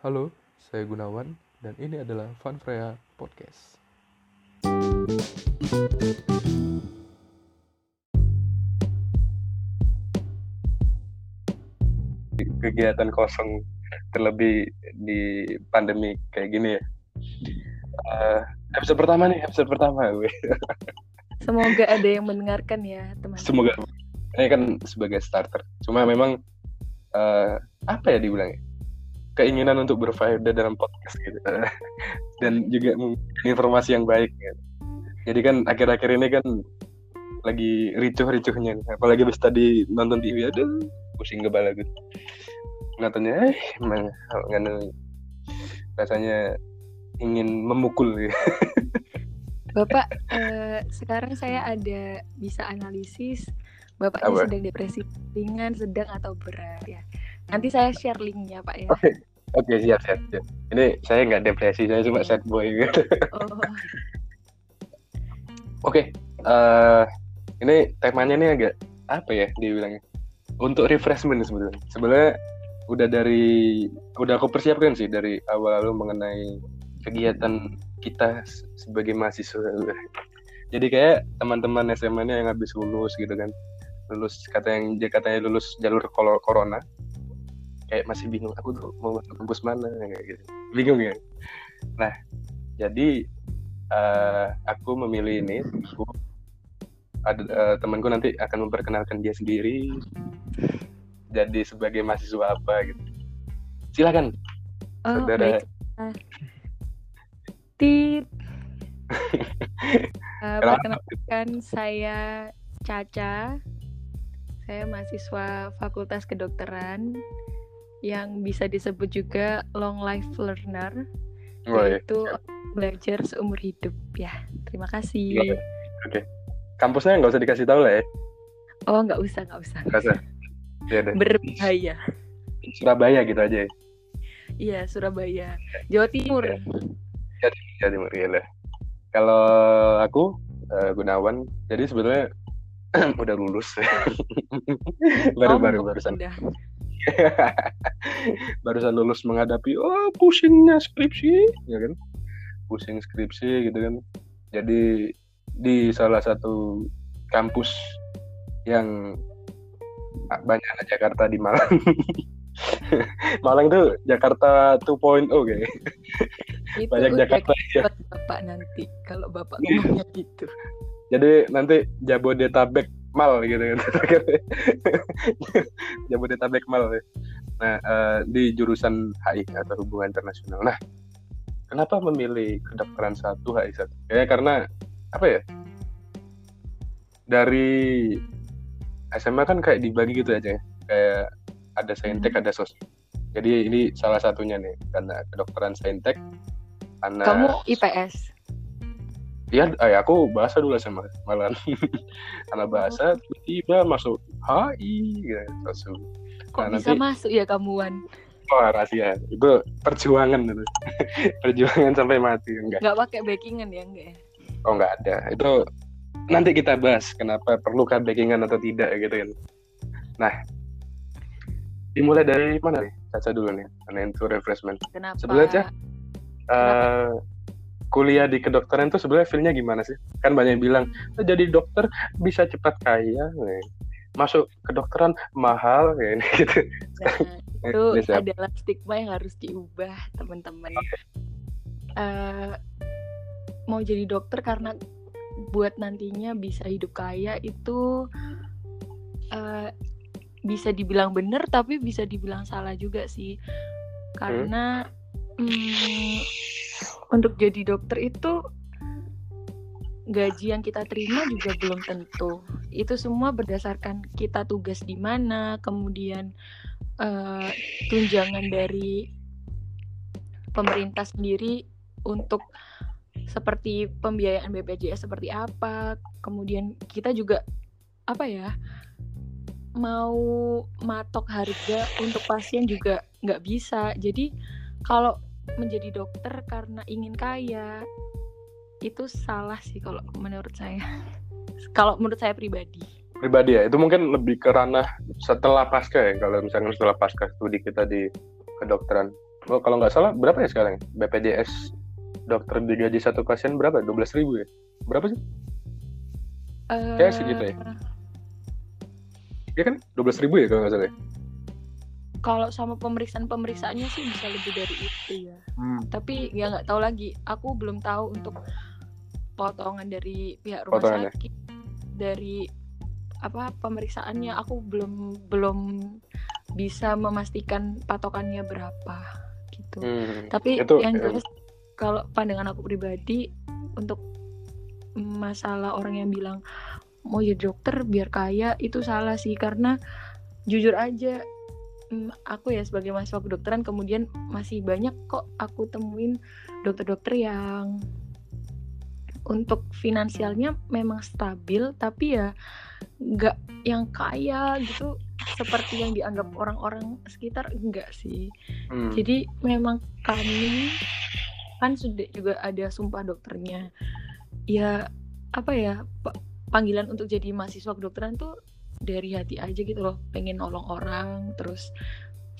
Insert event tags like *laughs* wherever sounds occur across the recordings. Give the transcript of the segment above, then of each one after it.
Halo, saya Gunawan dan ini adalah Fun Freya Podcast. kegiatan kosong terlebih di pandemi kayak gini ya. Uh, episode pertama nih, episode pertama gue. Semoga ada yang mendengarkan ya, teman. Semoga ini kan sebagai starter. Cuma memang uh, apa ya dibilangnya? Keinginan untuk berfaedah dalam podcast gitu. *laughs* Dan juga informasi yang baik gitu. Jadi kan akhir-akhir ini kan lagi ricuh-ricuhnya apalagi habis tadi nonton TV aduh pusing kepala gue nontonnya eh emang rasanya ingin memukul gitu. *laughs* Bapak eh, sekarang saya ada bisa analisis Bapak ini sedang depresi ringan, sedang atau berat ya. Nanti saya share linknya Pak ya. Oke, okay. siap, siap siap. Ini saya nggak depresi, saya cuma sad boy gitu. *laughs* Oh. Oke, okay. uh, ini temanya nih agak apa ya dibilangnya untuk refreshment sebenarnya sebenarnya udah dari udah aku persiapkan sih dari awal lalu mengenai kegiatan kita sebagai mahasiswa jadi kayak teman-teman SMA nya yang habis lulus gitu kan lulus kata yang dia katanya lulus jalur corona kayak masih bingung aku tuh mau masuk kampus mana? Kayak gitu. Bingung ya? Nah jadi uh, aku memilih ini aku ada uh, temanku nanti akan memperkenalkan dia sendiri jadi sebagai mahasiswa apa gitu. Silakan oh, saudara. tit. *laughs* Uh, perkenalkan saya Caca. Saya mahasiswa Fakultas Kedokteran yang bisa disebut juga long life learner oh, yaitu iya. belajar seumur hidup ya. Terima kasih. Oke. Okay kampusnya nggak usah dikasih tahu lah ya. Oh nggak usah nggak usah. Nggak usah. Ya deh. berbahaya. Surabaya gitu aja ya. Iya Surabaya. Jawa Timur. Ya, Jawa Timur ya lah. Kalau aku uh, Gunawan jadi sebetulnya *clears throat* udah lulus. Baru oh, baru barusan. udah. *laughs* barusan lulus menghadapi oh pusingnya skripsi ya kan pusing skripsi gitu kan jadi di salah satu kampus yang banyak Jakarta di Malang. *laughs* Malang tuh Jakarta 2.0 kayak. Itu banyak Jakarta ya. Bapak nanti kalau Bapak ngomongnya gitu. *laughs* Jadi nanti Jabodetabek mal gitu kan. *laughs* Jabodetabek mal. Nah, uh, di jurusan HI atau hubungan internasional. Nah, kenapa memilih kedokteran satu HI satu? Ya karena apa ya dari SMA kan kayak dibagi gitu aja ya. kayak ada saintek hmm. ada sos jadi ini salah satunya nih karena kedokteran saintek anak kamu IPS Iya, eh, aku bahasa dulu sama malah *laughs* anak bahasa oh. tiba masuk HI gitu. Kok nah, bisa nanti, masuk ya kamuan? Wah rahasia itu perjuangan itu *laughs* perjuangan sampai mati enggak? Enggak pakai backingan ya enggak? Ya? Oh nggak ada. Itu nanti kita bahas kenapa perlukah backingan atau tidak gitu kan. Nah, dimulai dari mana nih? Caca dulu nih, karena itu refreshment. Kenapa? Sebenarnya uh, kuliah di kedokteran itu sebenarnya feelnya gimana sih? Kan banyak yang bilang oh, jadi dokter bisa cepat kaya, nih. masuk kedokteran mahal kayak *laughs* gitu. Nah, *laughs* itu adalah stigma yang harus diubah teman-teman. Uh, mau jadi dokter karena buat nantinya bisa hidup kaya itu uh, bisa dibilang benar tapi bisa dibilang salah juga sih karena hmm. Hmm, untuk jadi dokter itu gaji yang kita terima juga belum tentu. Itu semua berdasarkan kita tugas di mana kemudian uh, tunjangan dari pemerintah sendiri untuk seperti pembiayaan BPJS seperti apa. Kemudian kita juga apa ya mau matok harga untuk pasien juga nggak bisa. Jadi kalau menjadi dokter karena ingin kaya. Itu salah sih kalau menurut saya. *laughs* Kalau menurut saya pribadi. Pribadi ya itu mungkin lebih ke ranah setelah pasca ya kalau misalnya setelah pasca studi kita di kedokteran. Oh, kalau nggak salah berapa ya sekarang? BPJS dokter digaji satu pasien berapa? 12.000 ribu ya? Berapa sih? Kayak segitu ya? Eh, ya kan? 12.000 ribu ya kalau nggak salah ya? Kalau sama pemeriksaan pemeriksaannya sih bisa lebih dari itu ya. Tapi ya nggak tahu lagi. Aku belum tahu untuk potongan dari pihak rumah Potongannya. sakit dari apa pemeriksaannya aku belum belum bisa memastikan patokannya berapa gitu. Hmm. Tapi Itu, yang eh, jelas kalau pandangan aku pribadi untuk masalah orang yang bilang mau jadi dokter biar kaya itu salah sih karena jujur aja mm, aku ya sebagai mahasiswa kedokteran kemudian masih banyak kok aku temuin dokter-dokter yang untuk finansialnya memang stabil tapi ya nggak yang kaya gitu seperti yang dianggap orang-orang sekitar enggak sih Hmm. jadi memang kami kan sudah juga ada sumpah dokternya. Ya apa ya pa- panggilan untuk jadi mahasiswa kedokteran tuh dari hati aja gitu loh. Pengen nolong orang terus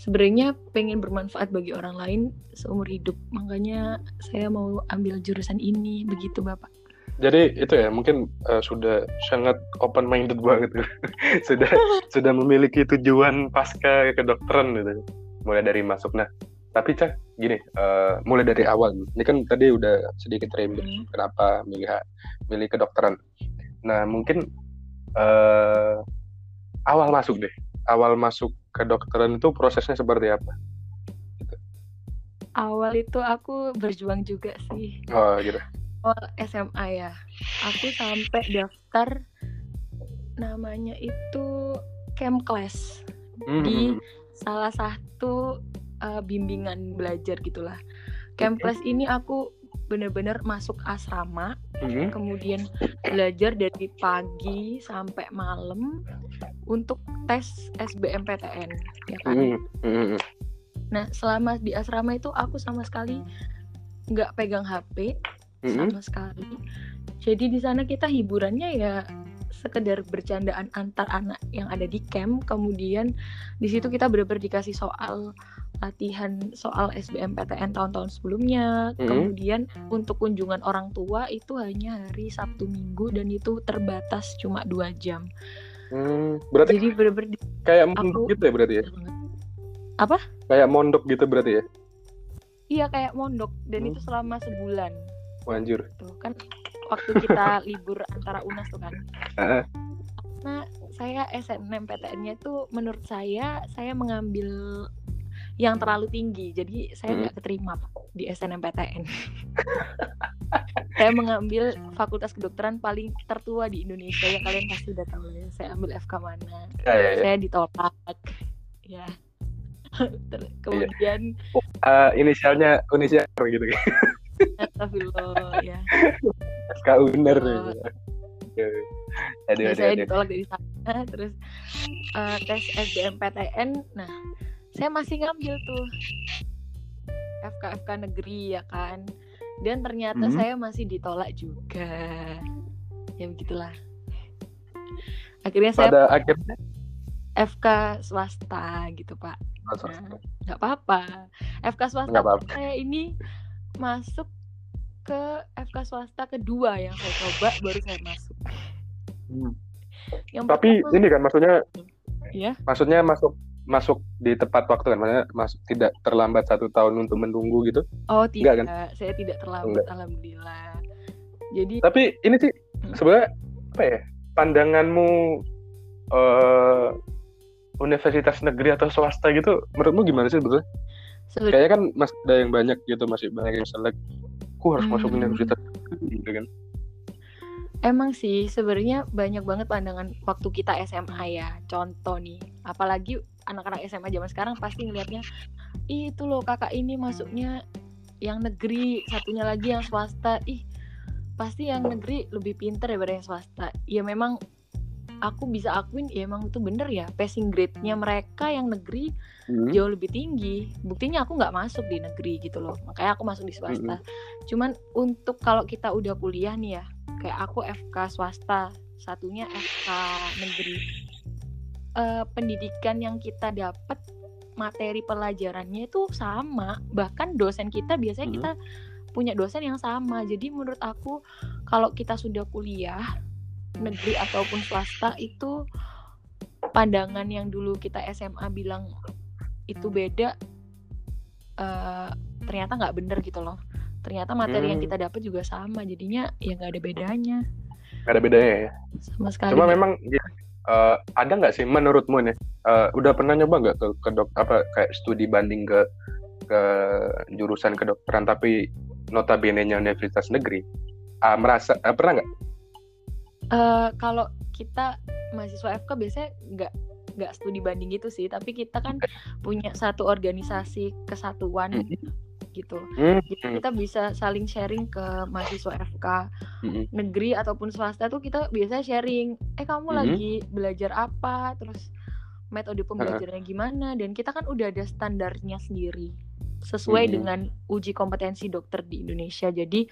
sebenarnya pengen bermanfaat bagi orang lain seumur hidup. Makanya saya mau ambil jurusan ini begitu Bapak. Jadi itu ya mungkin eh, sudah sangat open minded banget *laughs* sudah *laughs* sudah memiliki tujuan pasca kedokteran gitu mulai dari masuk nah tapi cak gini eh, mulai dari awal ini kan tadi udah sedikit reminder Hmm. kenapa milih milih kedokteran nah mungkin eh, awal masuk deh. Awal masuk kedokteran itu prosesnya seperti apa? Awal itu aku berjuang juga sih. oh gitu. Awal SMA ya. Aku sampai daftar namanya itu camp class Hmm, di salah satu uh, bimbingan belajar gitulah. Camp class ini aku bener-bener masuk asrama hmm, hmm. kemudian belajar dari pagi sampai malam untuk tes SBMPTN ya kan Hmm, hmm, hmm. nah selama di asrama itu aku sama sekali nggak pegang HP Hmm, sama sekali. Jadi di sana kita hiburannya ya sekedar bercandaan antar anak yang ada di camp. Kemudian di situ kita benar-benar dikasih soal latihan soal SBMPTN tahun-tahun sebelumnya. Mhm. Kemudian untuk kunjungan orang tua itu hanya hari Sabtu Minggu dan itu terbatas cuma dua jam. Hmm, berarti Jadi benar-benar di- kayak mondok gitu ya berarti ya Apa? kayak mondok gitu berarti ya iya kayak mondok dan Hmm. itu selama sebulan. Wanjur. Tuh kan waktu kita *laughs* libur antara UNAS tuh kan. Nah, saya SNMPTN-nya itu menurut saya saya mengambil yang terlalu tinggi. Jadi saya Hmm. nggak keterima Pak, di SNMPTN. *laughs* saya mengambil fakultas kedokteran paling tertua di Indonesia ya kalian pasti udah tahu ya. Saya ambil FK mana. Ya, ya, ya. Saya ditolak. Ya. *laughs* Ter- Kemudian Eh, inisialnya inisial gitu kan. Astagfirullah ya. SK Uner. Aduh, Ya, aduh, saya aduh. ditolak dari sana terus eh, tes SBMPTN nah saya masih ngambil tuh. FK FK negeri ya kan? Dan ternyata Hmm. saya masih ditolak juga. Ya begitulah. Akhirnya saya Pada akhirnya? FK swasta gitu pak. Nah, nggak apa-apa. FK swasta Nggak apa-apa. saya ini masuk ke FK swasta kedua yang saya coba baru saya masuk. Hmm. yang Tapi pertama- ini kan maksudnya ya? maksudnya masuk masuk di tepat waktu kan maksudnya masuk tidak terlambat satu tahun untuk menunggu gitu. Oh Enggak, tidak, kan? saya tidak terlambat alhamdulillah. Jadi Tapi ini sih Hmm. sebenarnya apa ya? Pandanganmu eh universitas negeri atau swasta gitu menurutmu gimana sih sebetulnya? sebenarnya Kayaknya kan masih ada yang banyak gitu masih banyak yang selek. Ku harus masuk Hmm. universitas negeri," gitu kan. emang sih sebenarnya banyak banget pandangan waktu kita SMA ya. Contoh nih, apalagi anak-anak SMA zaman sekarang pasti ngelihatnya Ih, itu loh kakak ini masuknya yang negeri, satunya lagi yang swasta. Ih, pasti yang negeri lebih pinter daripada yang swasta. Ya memang aku bisa akuin ya emang itu bener ya passing grade-nya mereka yang negeri Hmm. jauh lebih tinggi. Buktinya aku nggak masuk di negeri gitu loh. Makanya aku masuk di swasta. Cuman untuk kalau kita udah kuliah nih ya, kayak aku FK swasta, satunya FK negeri. Eh, pendidikan yang kita dapat materi pelajarannya itu sama. Bahkan dosen kita biasanya Mhm. kita punya dosen yang sama. Jadi menurut aku kalau kita sudah kuliah negeri ataupun swasta itu pandangan yang dulu kita SMA bilang itu beda eh, ternyata nggak bener gitu loh. Ternyata materi yang Hmm. kita dapat juga sama. Jadinya ya nggak ada bedanya. Gak ada bedanya ya. sama sekali Cuma memang eh, ada nggak sih menurutmu nih? eh, udah pernah nyoba nggak ke, ke dok apa kayak studi banding ke ke jurusan kedokteran tapi notabene-nya universitas negeri? Ah, merasa eh, pernah nggak? Eh, kalau kita mahasiswa FK biasanya nggak nggak studi banding gitu sih tapi kita kan punya satu organisasi kesatuan Mhm. Gitu Hmm, jadi kita bisa saling sharing ke mahasiswa FK Mhm. negeri ataupun swasta tuh kita biasa sharing eh kamu Mhm. lagi belajar apa terus metode pembelajarannya gimana dan kita kan udah ada standarnya sendiri sesuai Mhm. dengan uji kompetensi dokter di Indonesia jadi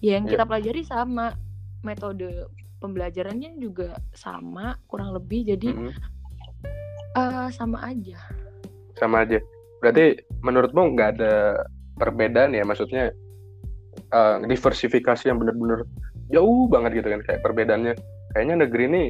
ya yang Ya. kita pelajari sama metode pembelajarannya juga sama kurang lebih jadi Mhm. eh, sama aja sama aja. Berarti menurutmu nggak ada perbedaan ya? Maksudnya eh, diversifikasi yang benar-benar jauh banget gitu kan? Kayak perbedaannya. Kayaknya negeri ini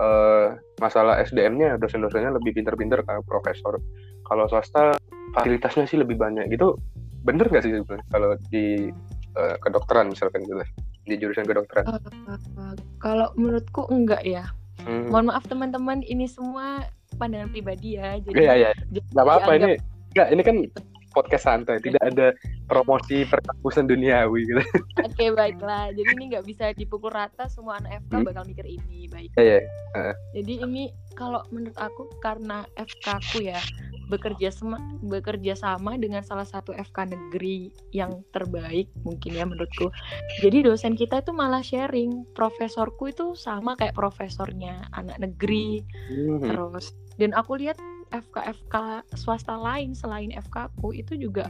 eh, masalah SDM-nya dosen-dosennya lebih pinter-pinter kayak profesor. Kalau swasta fasilitasnya sih lebih banyak gitu. Bener nggak sih kalau di eh, kedokteran misalkan gitu di jurusan kedokteran? Eh, kalau menurutku enggak ya Hmm. mohon maaf teman-teman ini semua pandangan pribadi ya jadi Iya, iya. jadi Gak apa-apa ini. Nggak, ini kan podcast santai, tidak ada promosi perkampusan duniawi gitu. *laughs* Oke baiklah, jadi ini nggak bisa dipukul rata semua anak FK Hmm. bakal mikir ini baik. Iya, iya. Jadi ini kalau menurut aku karena FK ku ya bekerja sama bekerja sama dengan salah satu FK negeri yang terbaik mungkin ya menurutku. Jadi dosen kita itu malah sharing profesorku itu sama kayak profesornya anak negeri Hmm. terus dan aku lihat FK FK swasta lain selain FK ku itu juga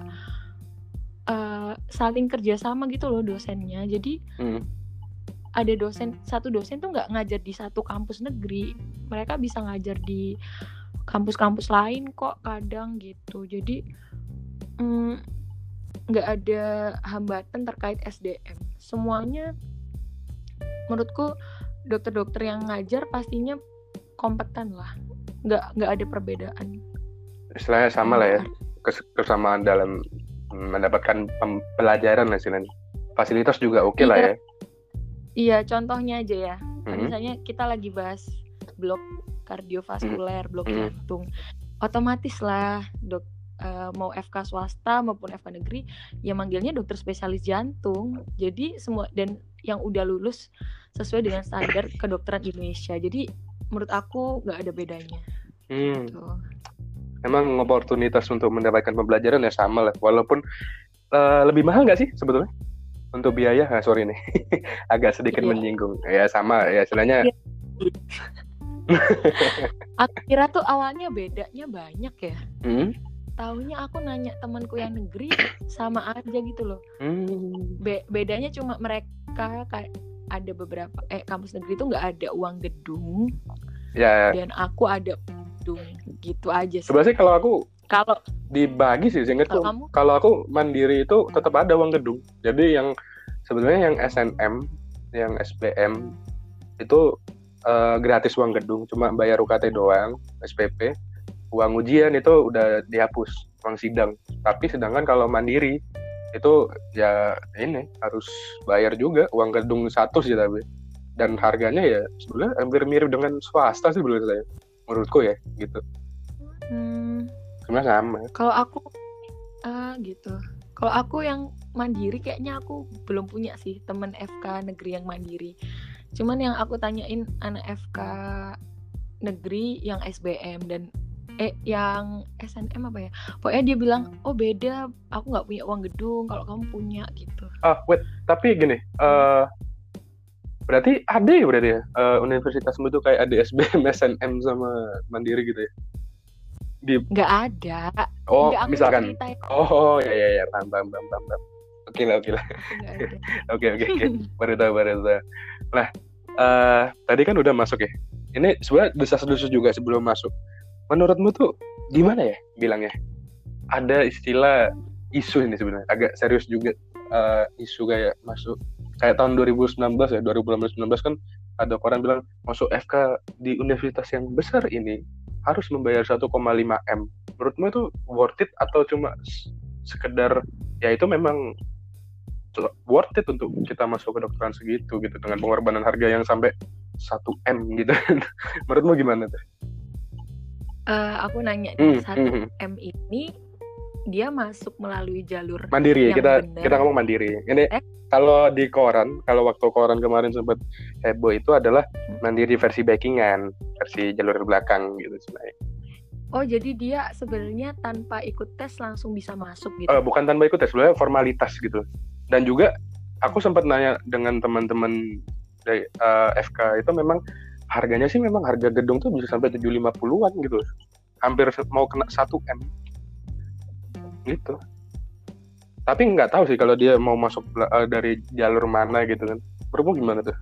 eh, saling kerjasama gitu loh dosennya. Jadi Hmm. ada dosen satu dosen tuh nggak ngajar di satu kampus negeri. Mereka bisa ngajar di kampus-kampus lain kok kadang gitu. Jadi mm, nggak ada hambatan terkait SDM semuanya menurutku dokter-dokter yang ngajar pastinya kompeten lah nggak nggak ada perbedaan Istilahnya sama lah ya, kes- kesamaan dalam mendapatkan pelajaran lah istilahnya. Fasilitas juga oke lah ya. iya contohnya aja ya Kan Hmm. misalnya kita lagi bahas blok kardiovaskuler, blok Mhm. jantung, otomatis lah dok eh, mau FK swasta maupun FK negeri, ya manggilnya dokter spesialis jantung. Jadi semua dan yang udah lulus sesuai dengan standar kedokteran Indonesia. Jadi menurut aku nggak ada bedanya. Hmm. Gitu. Emang oportunitas untuk mendapatkan pembelajaran ya sama lah. Walaupun eh, lebih mahal nggak sih sebetulnya? Untuk biaya, ah, sorry nih, *laughs* agak sedikit Iya. menyinggung. Ya sama, ya istilahnya. Iya. *laughs* Aku kira tuh awalnya bedanya banyak ya. Hmm. Taunya aku nanya temanku yang negeri sama aja gitu loh. Hmm. Be- bedanya cuma mereka kayak ada beberapa eh kampus negeri itu nggak ada uang gedung. Ya, dan aku ada gedung gitu aja sih. sebenarnya kalau aku Kalau dibagi sih seingatku Kalau kamu? kalau aku mandiri itu tetap ada uang gedung. Jadi yang sebenarnya yang SNM yang SBM itu eh, gratis uang gedung. Cuma bayar UKT doang SPP uang ujian itu udah dihapus uang sidang. Tapi sedangkan kalau mandiri itu ya ini harus bayar juga uang gedung satu sih tapi dan harganya ya sebenarnya hampir mirip dengan swasta sih menurut saya menurutku ya gitu hmm, sebenarnya sama kalau aku ah gitu. Kalau aku yang mandiri kayaknya aku belum punya sih temen FK negeri yang mandiri. Cuman yang aku tanyain anak FK negeri yang SBM dan eh yang SNM apa ya? Pokoknya dia bilang, "Oh, beda. Aku nggak punya uang gedung kalau kamu punya." gitu. Ah, wait, tapi gini, eh berarti ada ya berarti ya eh, universitasmu itu kayak ada SBM, SNM sama Mandiri gitu ya? Di, Nggak ada. oh, aku misalkan, ceritain, oh, ya ya ya, paham paham paham. Oke lah, oke lah, *laughs* oke oke oke, baru tahu baru tahu. Nah, eh tadi kan udah masuk ya. Ini sebenarnya desas-desus juga sebelum masuk. Menurutmu tuh gimana ya bilangnya? Ada istilah isu ini sebenarnya agak serius juga eh, isu kayak masuk kayak tahun 2019 ya 2019 kan ada koran bilang masuk FK di universitas yang besar ini harus membayar 1,5 m. Menurutmu itu worth it atau cuma sekedar ya itu memang worth it untuk kita masuk ke dokteran segitu gitu dengan pengorbanan harga yang sampai 1 m gitu. *laughs* Menurutmu gimana tuh? Eh, aku nanya Hmm, satu hmm, M ini dia masuk melalui jalur mandiri yang kita benar. kita ngomong mandiri ini Eh? kalau di koran kalau waktu koran kemarin sempat heboh itu adalah mandiri versi backingan versi jalur belakang gitu sebenarnya Oh, jadi dia sebenarnya tanpa ikut tes langsung bisa masuk gitu. Eh, bukan tanpa ikut tes sebenarnya formalitas gitu dan juga aku sempat nanya dengan teman-teman dari eh, FK itu memang harganya sih memang harga gedung tuh bisa sampai 750-an gitu. Hampir mau kena 1 m. Gitu. Tapi nggak tahu sih kalau dia mau masuk eh, dari jalur mana gitu kan. Menurutmu gimana tuh?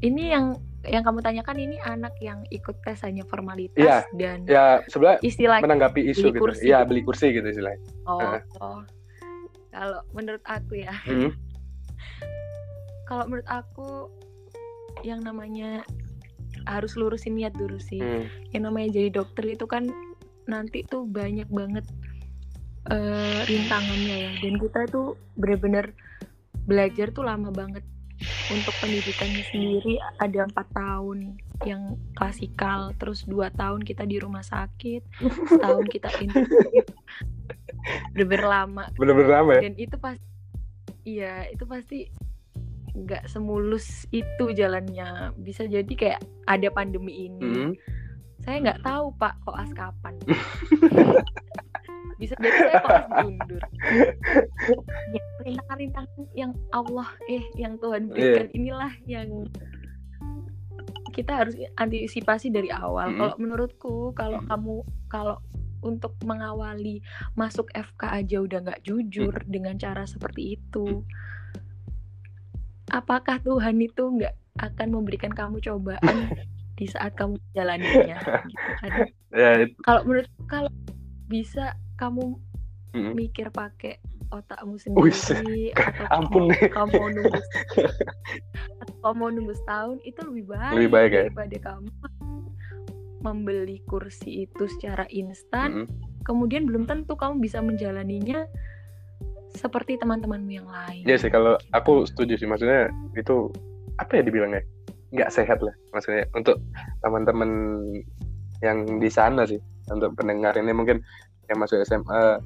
Ini yang yang kamu tanyakan ini anak yang ikut tes hanya formalitas Iya, dan ya sebenarnya istilah menanggapi isu beli gitu. kursi. iya beli kursi gitu istilahnya. Oh, Heeh. oh. Kalau menurut aku ya, Hmm, kalau menurut aku yang namanya harus lurusin niat dulu sih. hmm, Yang namanya jadi dokter itu kan nanti tuh banyak banget eh, rintangannya ya. Dan kita tuh bener-bener belajar tuh lama banget. Untuk pendidikannya sendiri ada empat tahun yang klasikal, terus dua tahun kita di rumah sakit, setahun kita intensif, bener-bener lama bener-bener lama ya dan itu pasti iya itu pasti nggak semulus itu jalannya. Bisa jadi kayak ada pandemi ini. Hmm, saya nggak tahu pak koas kapan. *laughs* Bisa jadi saya koas diundur ya, rintangan-rintangan yang Allah eh yang Tuhan berikan inilah yang kita harus antisipasi dari awal. Mm-mm. Kalau menurutku, kalau Mm. kamu kalau untuk mengawali masuk FK aja udah nggak jujur dengan cara seperti itu, apakah Tuhan itu nggak akan memberikan kamu cobaan *laughs* di saat kamu menjalaninya? Gitu kan. ya it- Kalau menurut kalau bisa kamu Mm-mm. mikir pakai otakmu sendiri atau *laughs* ampun kamu, kamu mau nunggu *laughs* atau kamu mau nunggu setahun itu lebih baik, Lebih baik, ya? daripada kamu membeli kursi itu secara instan Mm-mm. kemudian belum tentu kamu bisa menjalaninya seperti teman-temanmu yang lain. Iya sih kalau aku setuju sih. Maksudnya itu apa ya dibilangnya? Nggak sehat lah. Maksudnya untuk teman-teman yang di sana sih untuk pendengar ini mungkin yang masuk SMA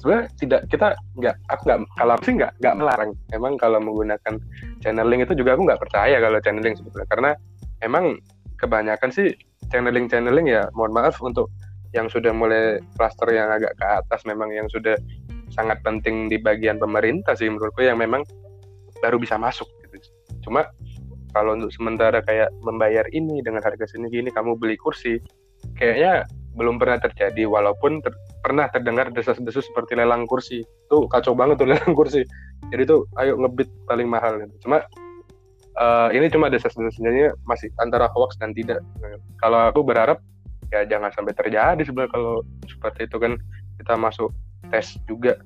sebenarnya tidak kita nggak aku nggak kalau sih nggak nggak melarang. Emang kalau menggunakan channeling itu juga aku nggak percaya kalau channeling sebetulnya. Karena emang kebanyakan sih channeling channeling ya mohon maaf untuk yang sudah mulai cluster yang agak ke atas memang yang sudah sangat penting di bagian pemerintah sih menurutku yang memang baru bisa masuk gitu. Cuma kalau untuk sementara kayak membayar ini dengan harga sini gini kamu beli kursi kayaknya belum pernah terjadi walaupun ter- pernah terdengar desas-desus seperti lelang kursi. Tuh kacau banget tuh *laughs* lelang kursi. Jadi tuh ayo ngebit paling mahal gitu. Cuma eh, ini cuma desas-desusnya masih antara hoax dan tidak. Kalau aku berharap ya jangan sampai terjadi sebenarnya kalau seperti itu kan kita masuk tes juga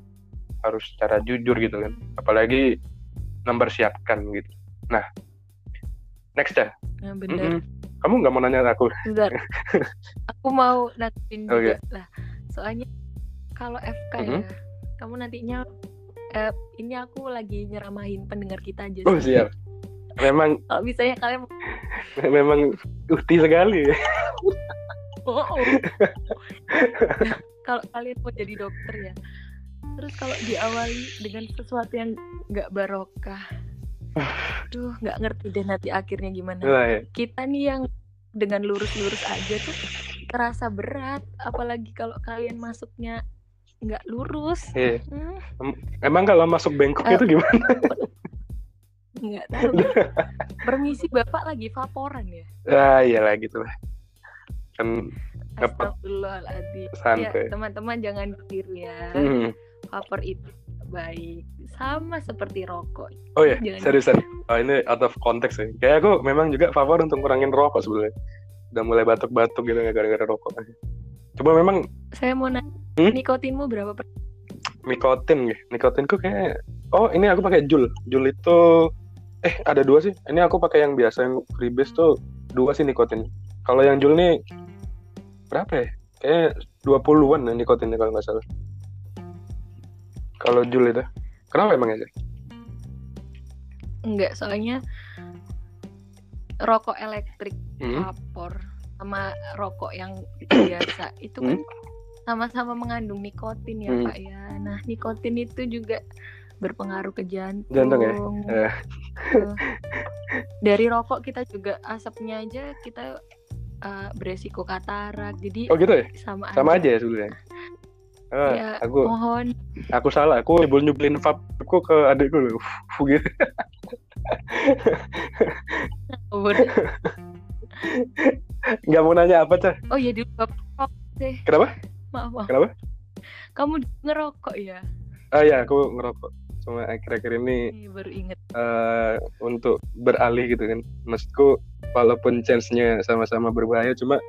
harus secara jujur gitu kan apalagi mempersiapkan gitu nah next ya Nah, bener kamu nggak mau nanya aku Bentar. *laughs* aku mau nantiin Oke. juga lah soalnya kalau FK ya Mhm. kamu nantinya eh, ini aku lagi nyeramahin pendengar kita aja oh sih. siap memang *laughs* kalau misalnya kalian *laughs* memang ukti sekali Oh, oh. Kalau kalian mau jadi dokter ya. Terus kalau diawali dengan sesuatu yang nggak barokah. Duh nggak ngerti deh nanti akhirnya gimana. Nah, ya. kita nih yang dengan lurus-lurus aja tuh terasa berat. Apalagi kalau kalian masuknya nggak lurus. Iya. Hmm, emang kalau masuk Bangkok Eh. itu gimana? nggak tahu. *laughs* Permisi bapak lagi vaporan ya? Ah iyalah gitu lah kan? Astagfirullahaladzim. Ya teman-teman jangan tiru ya. Hmm. vapor itu baik. Sama seperti rokok. Oh ya Jangan. seriusan oh, ini out of context ya kayak aku memang juga favor untuk ngurangin rokok sebenarnya. Udah mulai batuk-batuk gitu gara-gara rokok coba memang Saya mau nanya, Hmm? nikotinmu berapa per? nikotin ya. Nikotinku kayak oh ini aku pakai jul jul itu eh ada dua sih. Ini aku pakai yang biasa yang freebase tuh dua sih nikotin kalau yang jul nih berapa ya kayak 20-an ya nikotinnya kalau nggak salah kalau jul itu kenapa emang ya Enggak, soalnya rokok elektrik hmm? vapor sama rokok yang *coughs* biasa itu kan sama-sama mengandung nikotin ya Hmm. Pak ya. Nah, nikotin itu juga berpengaruh ke jantung. Jantung ya? Eh, *laughs* Dari rokok kita juga asapnya aja kita eh, beresiko katarak. Jadi oh gitu ya sama aja. sama aja ya sebenarnya Ah, Ya, aku mohon aku salah aku nyebul nyebulin vape-ku ke adikku loh *laughs* gitu. *laughs* nggak mau nanya apa cah Oh iya dulu Bapak rokok deh. kenapa Maaf, maaf. Kenapa? Kamu ngerokok ya? ah ya aku ngerokok cuma akhir-akhir ini Ih, baru inget. eh, untuk beralih gitu kan. Maksudku walaupun chance-nya sama-sama berbahaya cuma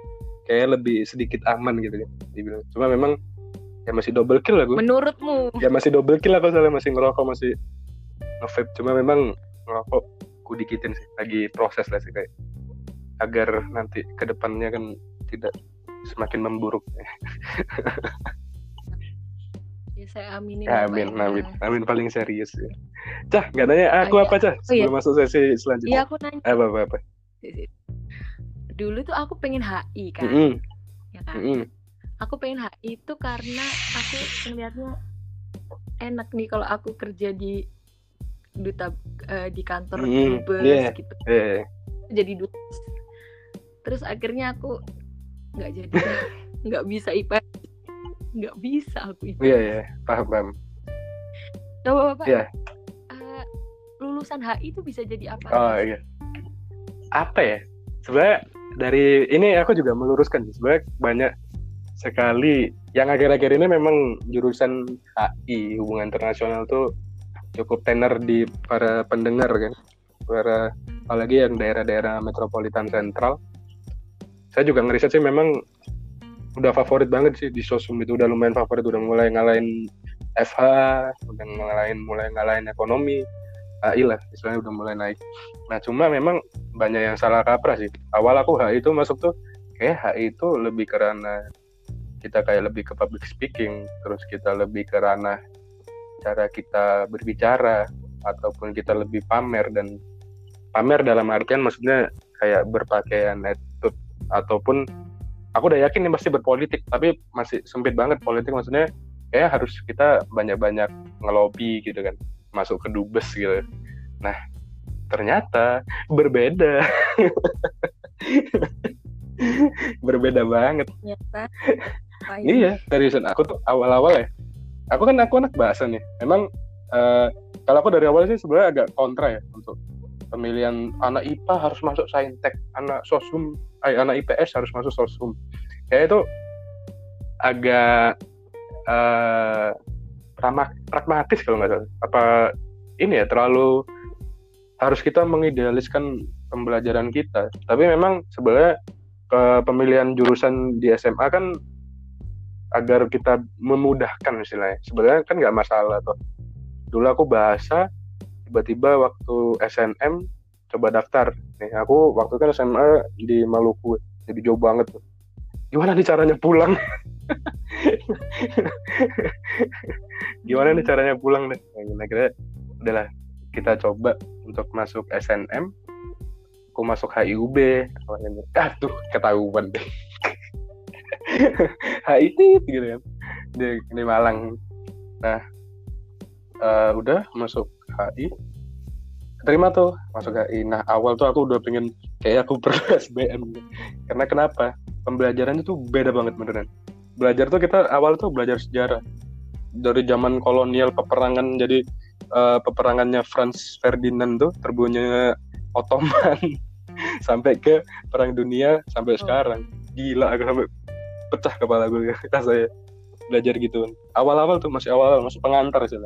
kayak lebih sedikit aman gitu kan dibilang. Cuma memang ya masih double kill lah gue Menurutmu? ya masih double kill aku soalnya masih ngerokok masih nge-vape. Cuma memang ngerokok ku dikitin sih. Lagi proses lah sih kayak agar nanti ke depannya kan tidak semakin memburuk *laughs* Ya saya aminin. ya, amin ya. amin amin paling serius ya cah nggak nanya aku Ah, iya. apa cah iya. sebelum masuk sesi Iya selanjutnya aku nanya. apa apa apa Dulu tuh aku pengen HI kan, Mm-mm, ya kan. mm-mm. Aku pengen HI itu karena aku ngeliatnya enak nih kalau aku kerja di duta eh, di kantor Hmm, dubes iya. gitu. eh Jadi duta. Terus akhirnya aku nggak jadi *laughs* nggak bisa IPA nggak bisa aku IPA. iya iya paham paham Coba Bapak. Iya. eh, lulusan HI itu bisa jadi apa? Oh iya. Apa ya? Sebenarnya dari ini aku juga meluruskan sebenarnya banyak sekali yang akhir-akhir ini memang jurusan HI hubungan internasional tuh cukup tenar di para pendengar kan. Para apalagi yang daerah-daerah metropolitan sentral. Saya juga ngeriset sih memang udah favorit banget sih di sosum itu udah lumayan favorit udah mulai ngalahin FH, udah ngalahin mulai ngalahin ekonomi, HI lah istilahnya udah mulai naik. Nah cuma memang banyak yang salah kaprah sih. Awal aku HI itu masuk tuh kayak HI itu lebih karena kita kayak lebih ke public speaking, terus kita lebih ke ranah cara kita berbicara ataupun kita lebih pamer dan pamer dalam artian maksudnya kayak berpakaian attitude ataupun aku udah yakin ini pasti berpolitik tapi masih sempit banget politik. Maksudnya kayak harus kita banyak-banyak ngelobi gitu kan. Masuk ke dubes gitu. Nah ternyata berbeda. *laughs* Berbeda banget. Ternyata. ya? *laughs* iya seriusan. Aku tuh awal-awal ya. Aku kan aku anak bahasa nih. Memang eh, kalau aku dari awal sih sebenarnya agak kontra ya untuk pemilihan anak IPA harus masuk saintek anak sosum ay, anak IPS harus masuk sosum kayak itu agak eh prama- pragmatis kalau nggak salah. Apa ini ya terlalu harus kita mengidealiskan pembelajaran kita. Tapi memang sebenarnya ke pemilihan jurusan di SMA kan agar kita memudahkan istilahnya. Sebenarnya kan nggak masalah tuh. Dulu aku bahasa tiba-tiba waktu SNM coba daftar. Nih aku waktu kan SMA di Maluku jadi jauh banget tuh. Gimana nih caranya pulang? *laughs* Gimana nih caranya pulang deh nah, kira udahlah kita coba untuk masuk SNM aku masuk HIUB awalnya aduh ketahuan. *laughs* Deh HI gitu kan. Di, di Malang. Nah eh, udah masuk HI terima tuh. Masuk HI nah awal tuh aku udah pengen kayak aku perlu *laughs* SBM karena kenapa? Pembelajarannya tuh beda banget beneran. Belajar tuh kita awal tuh belajar sejarah. Dari zaman kolonial peperangan jadi eh, peperangannya Franz Ferdinand tuh terbunuhnya Ottoman. *laughs* Sampai ke perang dunia sampai Oh. sekarang. Gila aku sampai pecah kepala gue *laughs* saya belajar gitu. Awal-awal tuh masih awal masih pengantar sih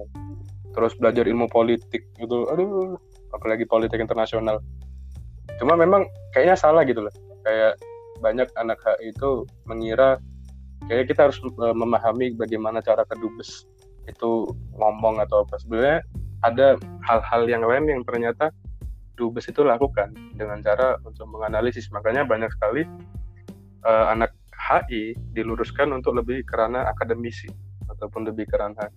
terus belajar ilmu politik gitu. Aduh apalagi politik internasional. Cuma memang kayaknya salah gitu loh. Kayak banyak anak HI itu mengira kayak kita harus uh, memahami bagaimana cara kedubes itu ngomong atau apa. Sebenarnya ada hal-hal yang lain yang ternyata dubes itu lakukan dengan cara untuk menganalisis. Makanya banyak sekali uh, anak HI diluruskan untuk lebih karena akademisi ataupun lebih karena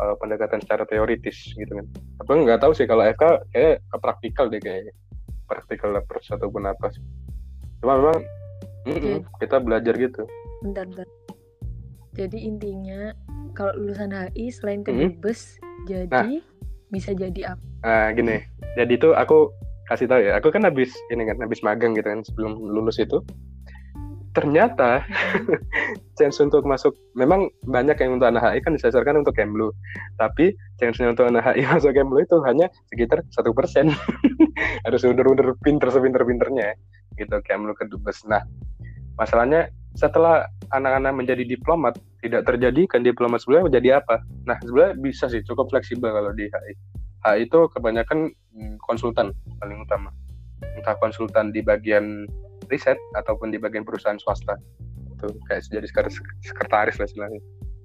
uh, pendekatan secara teoritis gitu kan. Tapi nggak tahu sih kalau FK kayak ke praktikal deh kayaknya. Praktikal approach ataupun apa sih. Cuma memang mm -mm, kita belajar gitu. Bentar, bentar. Jadi intinya kalau lulusan HI selain ke dubes -hmm. jadi nah, bisa jadi apa? Nah, gini. Jadi itu aku kasih tahu ya. Aku kan habis ini kan habis magang gitu kan sebelum lulus itu ternyata *laughs* chance untuk masuk memang banyak yang untuk anak HI kan disasarkan untuk Kemlu tapi chance untuk anak HI *laughs* masuk Kemlu itu hanya sekitar satu persen. *laughs* Harus udah-udah pinter sepinter-pinternya gitu Kemlu ke Dubes nah masalahnya setelah anak-anak menjadi diplomat tidak terjadi kan diplomat sebenarnya menjadi apa? Nah sebenarnya bisa sih cukup fleksibel kalau di HI HI itu kebanyakan hmm, konsultan paling utama. Entah konsultan di bagian riset ataupun di bagian perusahaan swasta. Itu kayak jadi sekretaris lah istilahnya.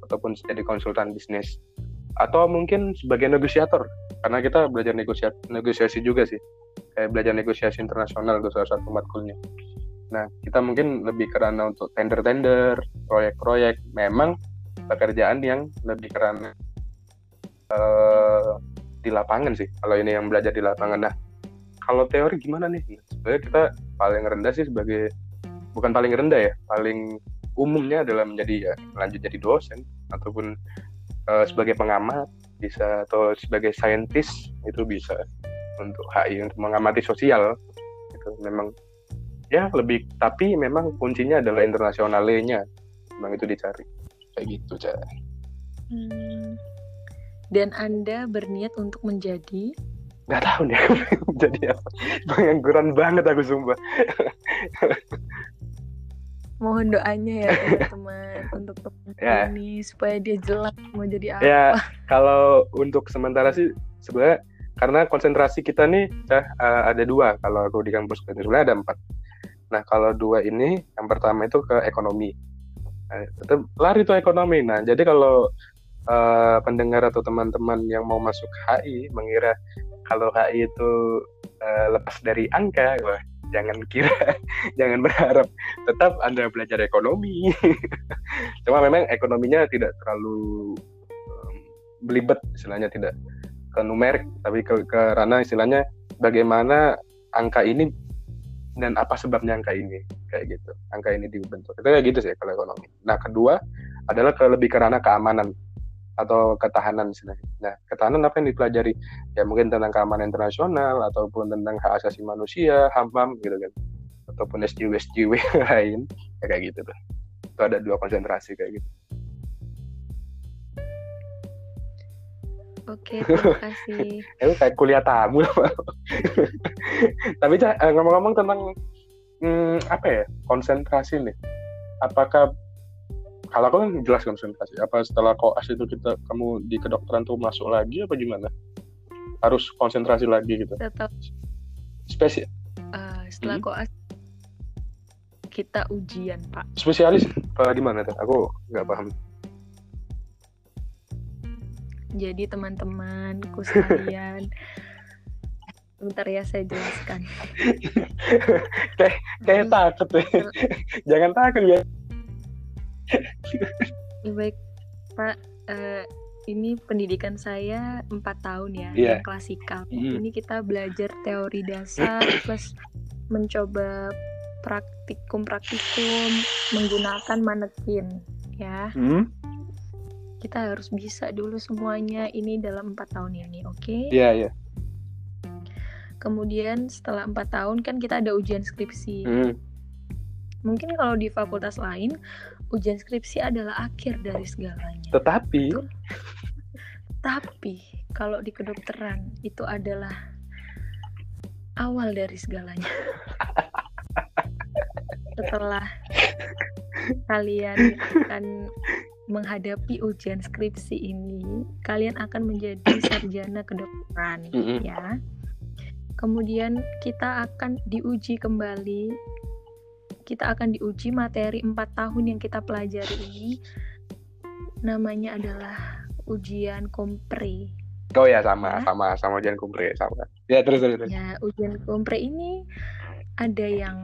Ataupun jadi konsultan bisnis. Atau mungkin sebagai negosiator. Karena kita belajar negosiasi, negosiasi juga sih. Kayak belajar negosiasi internasional itu salah satu matkulnya. Nah kita mungkin lebih karena untuk tender-tender proyek-proyek. Memang pekerjaan yang lebih karena uh, di lapangan sih. Kalau ini yang belajar di lapangan. Nah kalau teori gimana nih? Sebenarnya kita paling rendah sih sebagai bukan paling rendah ya, paling umumnya adalah menjadi ya lanjut jadi dosen ataupun uh, sebagai pengamat bisa atau sebagai saintis itu bisa untuk HI untuk mengamati sosial itu memang ya lebih tapi memang kuncinya adalah internasionalnya memang itu dicari kayak gitu cara hmm. dan anda berniat untuk menjadi nggak tahu nih aku jadi apa. Pengangguran banget aku sumpah. Mohon doanya ya teman-teman untuk teman ya. ini supaya dia jelas mau jadi apa. Ya kalau untuk sementara sih sebenarnya karena konsentrasi kita nih uh, ada dua kalau aku di kampus. Sebenarnya ada empat. Nah kalau dua ini yang pertama itu ke ekonomi. Nah, lari tuh ekonomi. Nah jadi kalau uh, pendengar atau teman-teman yang mau masuk HI mengira kalau HI itu uh, lepas dari angka, wah jangan kira, *laughs* jangan berharap. Tetap Anda belajar ekonomi. *laughs* Cuma memang ekonominya tidak terlalu um, belibet, istilahnya tidak ke numerik, tapi ke, ke ranah istilahnya bagaimana angka ini dan apa sebabnya angka ini kayak gitu. Angka ini dibentuk. Itu kayak gitu sih kalau ekonomi. Nah kedua adalah ke lebih ke ranah keamanan atau ketahanan istilahnya. Nah, ketahanan apa yang dipelajari? Ya mungkin tentang keamanan internasional ataupun tentang hak asasi manusia, HAM gitu kan. Ataupun SJW SJW *laughs* lain ya kayak gitu tuh. Itu ada dua konsentrasi kayak gitu. Oke, terima kasih. *laughs* Itu kayak kuliah tamu *laughs* Tapi eh, ngomong-ngomong tentang hmm, apa ya konsentrasi nih. Apakah kalau aku kan jelas konsentrasi. Apa setelah koas itu kita kamu di kedokteran tuh masuk lagi apa gimana? Harus konsentrasi lagi gitu. Tetap. Spesial uh, setelah hmm. koas kita ujian pak. Spesialis? Apa gimana tuh aku nggak paham. Jadi teman-temanku sekalian. *laughs* Bentar ya saya jelaskan. *laughs* kayak kayak takut deh. *laughs* Jangan takut ya ya, baik Pak uh, ini pendidikan saya empat tahun ya yeah. yang klasikal mm. ini kita belajar teori dasar *clears throat* plus mencoba praktikum praktikum menggunakan manekin ya mm. kita harus bisa dulu semuanya ini dalam empat tahun ini oke okay? iya yeah, iya yeah. kemudian setelah empat tahun kan kita ada ujian skripsi mm. mungkin kalau di fakultas lain ujian skripsi adalah akhir dari segalanya. Tetapi tapi kalau di kedokteran itu adalah awal dari segalanya. *laughs* Setelah kalian akan menghadapi ujian skripsi ini, kalian akan menjadi sarjana kedokteran, mm -hmm. ya. Kemudian kita akan diuji kembali kita akan diuji materi empat tahun yang kita pelajari ini namanya adalah ujian kompre. Oh ya sama Ya. sama sama ujian kumpre sama. Ya terus terus. terus. Ya, ujian kompre ini ada yang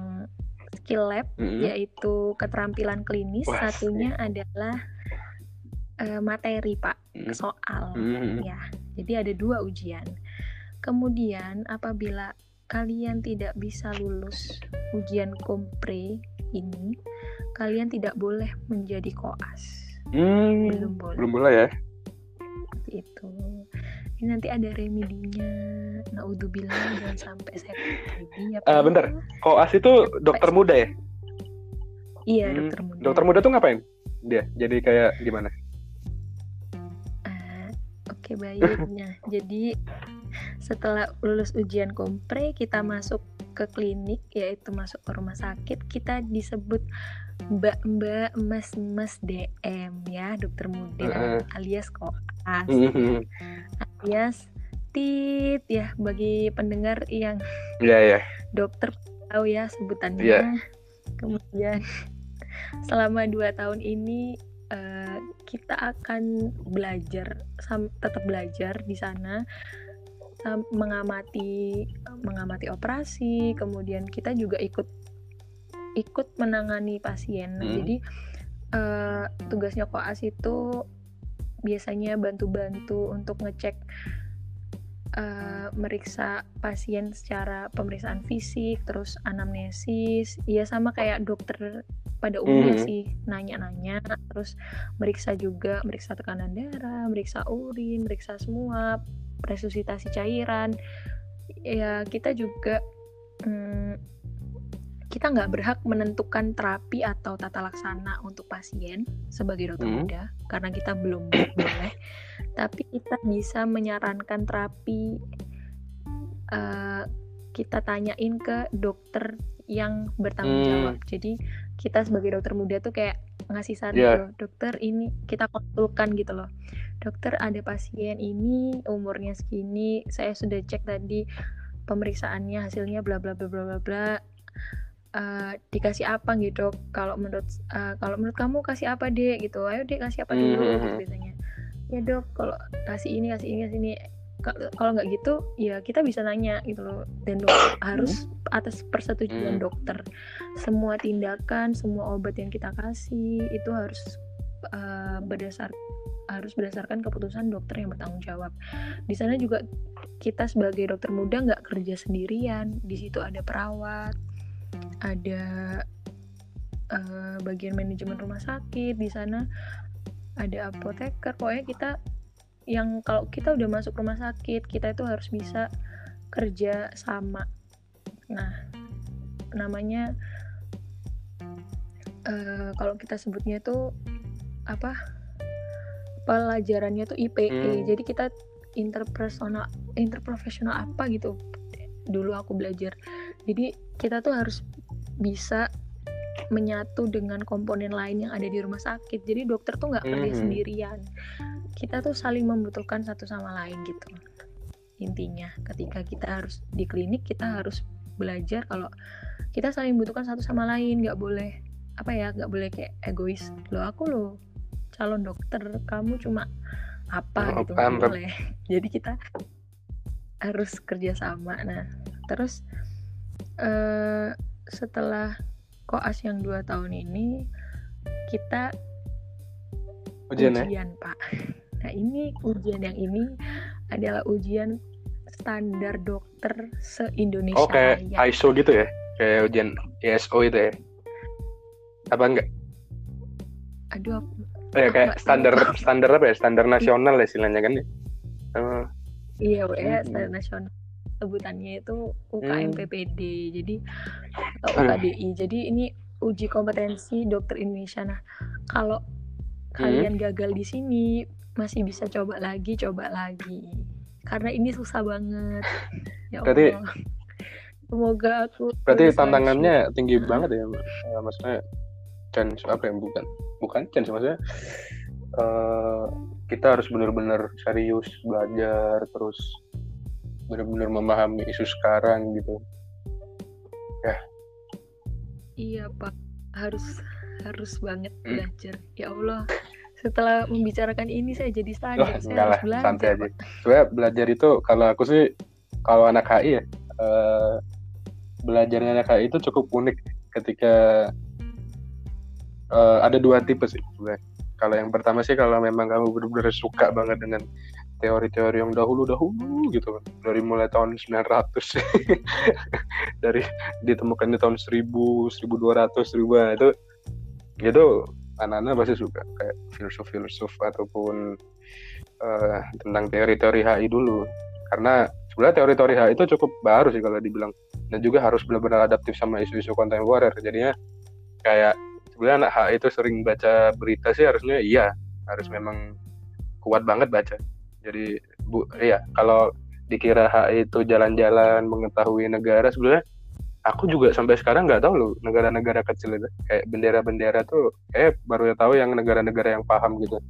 skill lab Mm-mm. yaitu keterampilan klinis, Wah, satunya adalah eh, materi, Pak, Mm. soal. Mm. Ya, jadi ada dua ujian. Kemudian apabila kalian tidak bisa lulus ujian kompre ini, kalian tidak boleh menjadi koas. Hmm, Belum boleh. belum mulai ya? Itu. Ini nanti ada remedinya. Naudzubillah jangan sampai saya remedi ya. Eh, Pak. bentar. Koas itu dokter muda ya? Iya, Hmm, dokter muda. Dokter muda tuh ngapain? Dia jadi kayak gimana? Ah, Oke baiknya. Jadi setelah lulus ujian kompre kita masuk ke klinik yaitu masuk ke rumah sakit kita disebut mbak-mbak mas-mas DM ya dokter muda Heeh. alias koas Hmm, alias tit ya bagi pendengar yang Iya ya. dokter tahu ya sebutannya. Iya. Kemudian *laughs* selama dua tahun ini eh, kita akan belajar, sam- tetap belajar di sana, mengamati mengamati operasi. Kemudian kita juga ikut ikut menangani pasien. Nah, Hmm. Jadi eh, tugasnya koas itu biasanya bantu-bantu untuk ngecek eh, meriksa pasien secara pemeriksaan fisik, terus anamnesis, ya sama kayak dokter pada umumnya Mhm. sih, nanya-nanya, terus meriksa juga, meriksa tekanan darah, meriksa urin, meriksa semua, resusitasi cairan. Ya kita juga mm, kita nggak berhak menentukan terapi atau tata laksana untuk pasien sebagai dokter Mhm. muda karena kita belum *coughs* boleh tapi kita bisa menyarankan terapi eh, kita tanyain ke dokter yang bertanggung Hmm. jawab jadi kita sebagai dokter muda tuh kayak ngasih saran gitu dokter ini kita konsulkan gitu loh. Dokter ada pasien ini umurnya segini saya sudah cek tadi pemeriksaannya hasilnya bla bla bla bla bla bla Eh, dikasih apa gitu dok? Kalau menurut eh, kalau menurut kamu kasih apa deh gitu. Ayo deh kasih apa dulu Mhm. gitu biasanya. Ya dok kalau kasih ini kasih ini kasih ini. Ka- kalau nggak gitu ya kita bisa nanya gitu loh. Dan dok harus atas persetujuan Hmm. dokter. Semua tindakan semua obat yang kita kasih itu harus eh, berdasar harus berdasarkan keputusan dokter yang bertanggung jawab. Di sana juga kita sebagai dokter muda nggak kerja sendirian. Di situ ada perawat ada eh, bagian manajemen rumah sakit di sana ada apoteker. Pokoknya kita yang kalau kita udah masuk rumah sakit kita itu harus bisa kerja sama nah namanya eh, kalau kita sebutnya itu apa? Pelajarannya tuh IPE Hmm. jadi kita interpersonal interprofesional apa gitu. Dulu aku belajar. Jadi kita tuh harus bisa menyatu dengan komponen lain yang ada di rumah sakit. Jadi dokter tuh nggak kerja Mhm. sendirian. Kita tuh saling membutuhkan satu sama lain gitu intinya. Ketika kita harus di klinik kita harus belajar kalau kita saling membutuhkan satu sama lain nggak boleh apa ya nggak boleh kayak egois. Lo aku lo calon dokter kamu cuma apa Oh, gitu nggak boleh. *laughs* Jadi kita harus kerjasama nah terus eh setelah koas yang dua tahun ini kita Ujian ya? ujian pak. *laughs* Nah ini ujian yang ini adalah ujian standar dokter se Indonesia Oh kayak. ISO gitu ya? Kayak ujian ISO itu ya? Apa enggak? aduh aku- Aku kayak standar tahu. *laughs* standar apa ya? Standar nasional ya istilahnya kan ya? Oh, iya ya Hmm. standar nasional sebutannya itu Hmm. UKM PPD jadi atau UKDI jadi ini uji kompetensi dokter Indonesia nah kalau Hmm. kalian gagal di sini masih bisa coba lagi coba lagi karena ini susah banget ya Berarti- Allah semoga aku berarti tantangannya tinggi banget ya? Eh, maksudnya chance apa yang bukan? Bukan chance maksudnya eh, kita harus benar-benar serius belajar terus benar-benar memahami isu sekarang gitu. Ya. Iya pak, harus harus banget Hmm. belajar. Ya Allah, setelah membicarakan ini saya jadi sadar saya enggak lah, belajar. santai aja. Sebenarnya belajar itu kalau aku sih kalau anak HI ya eh, belajarnya anak HI itu cukup unik ketika eh, ada dua tipe sih sebenarnya. Kalau yang pertama sih kalau memang kamu benar-benar suka banget dengan teori-teori yang dahulu-dahulu gitu kan. Dari mulai tahun 900 *laughs* dari ditemukan di tahun 1000, 1200, 1000 itu itu anak-anak pasti suka kayak filsuf-filsuf ataupun eh, tentang teori-teori HI dulu. Karena sebenarnya teori-teori HI itu cukup baru sih kalau dibilang. Dan juga harus benar-benar adaptif sama isu-isu kontemporer. Jadinya kayak sebenarnya anak HI itu sering baca berita sih harusnya iya. Harus memang kuat banget baca. Jadi bu iya kalau dikira HI itu jalan-jalan mengetahui negara sebenarnya aku juga sampai sekarang nggak tahu loh negara-negara kecil itu kayak bendera-bendera tuh kayak baru tahu yang negara-negara yang paham gitu.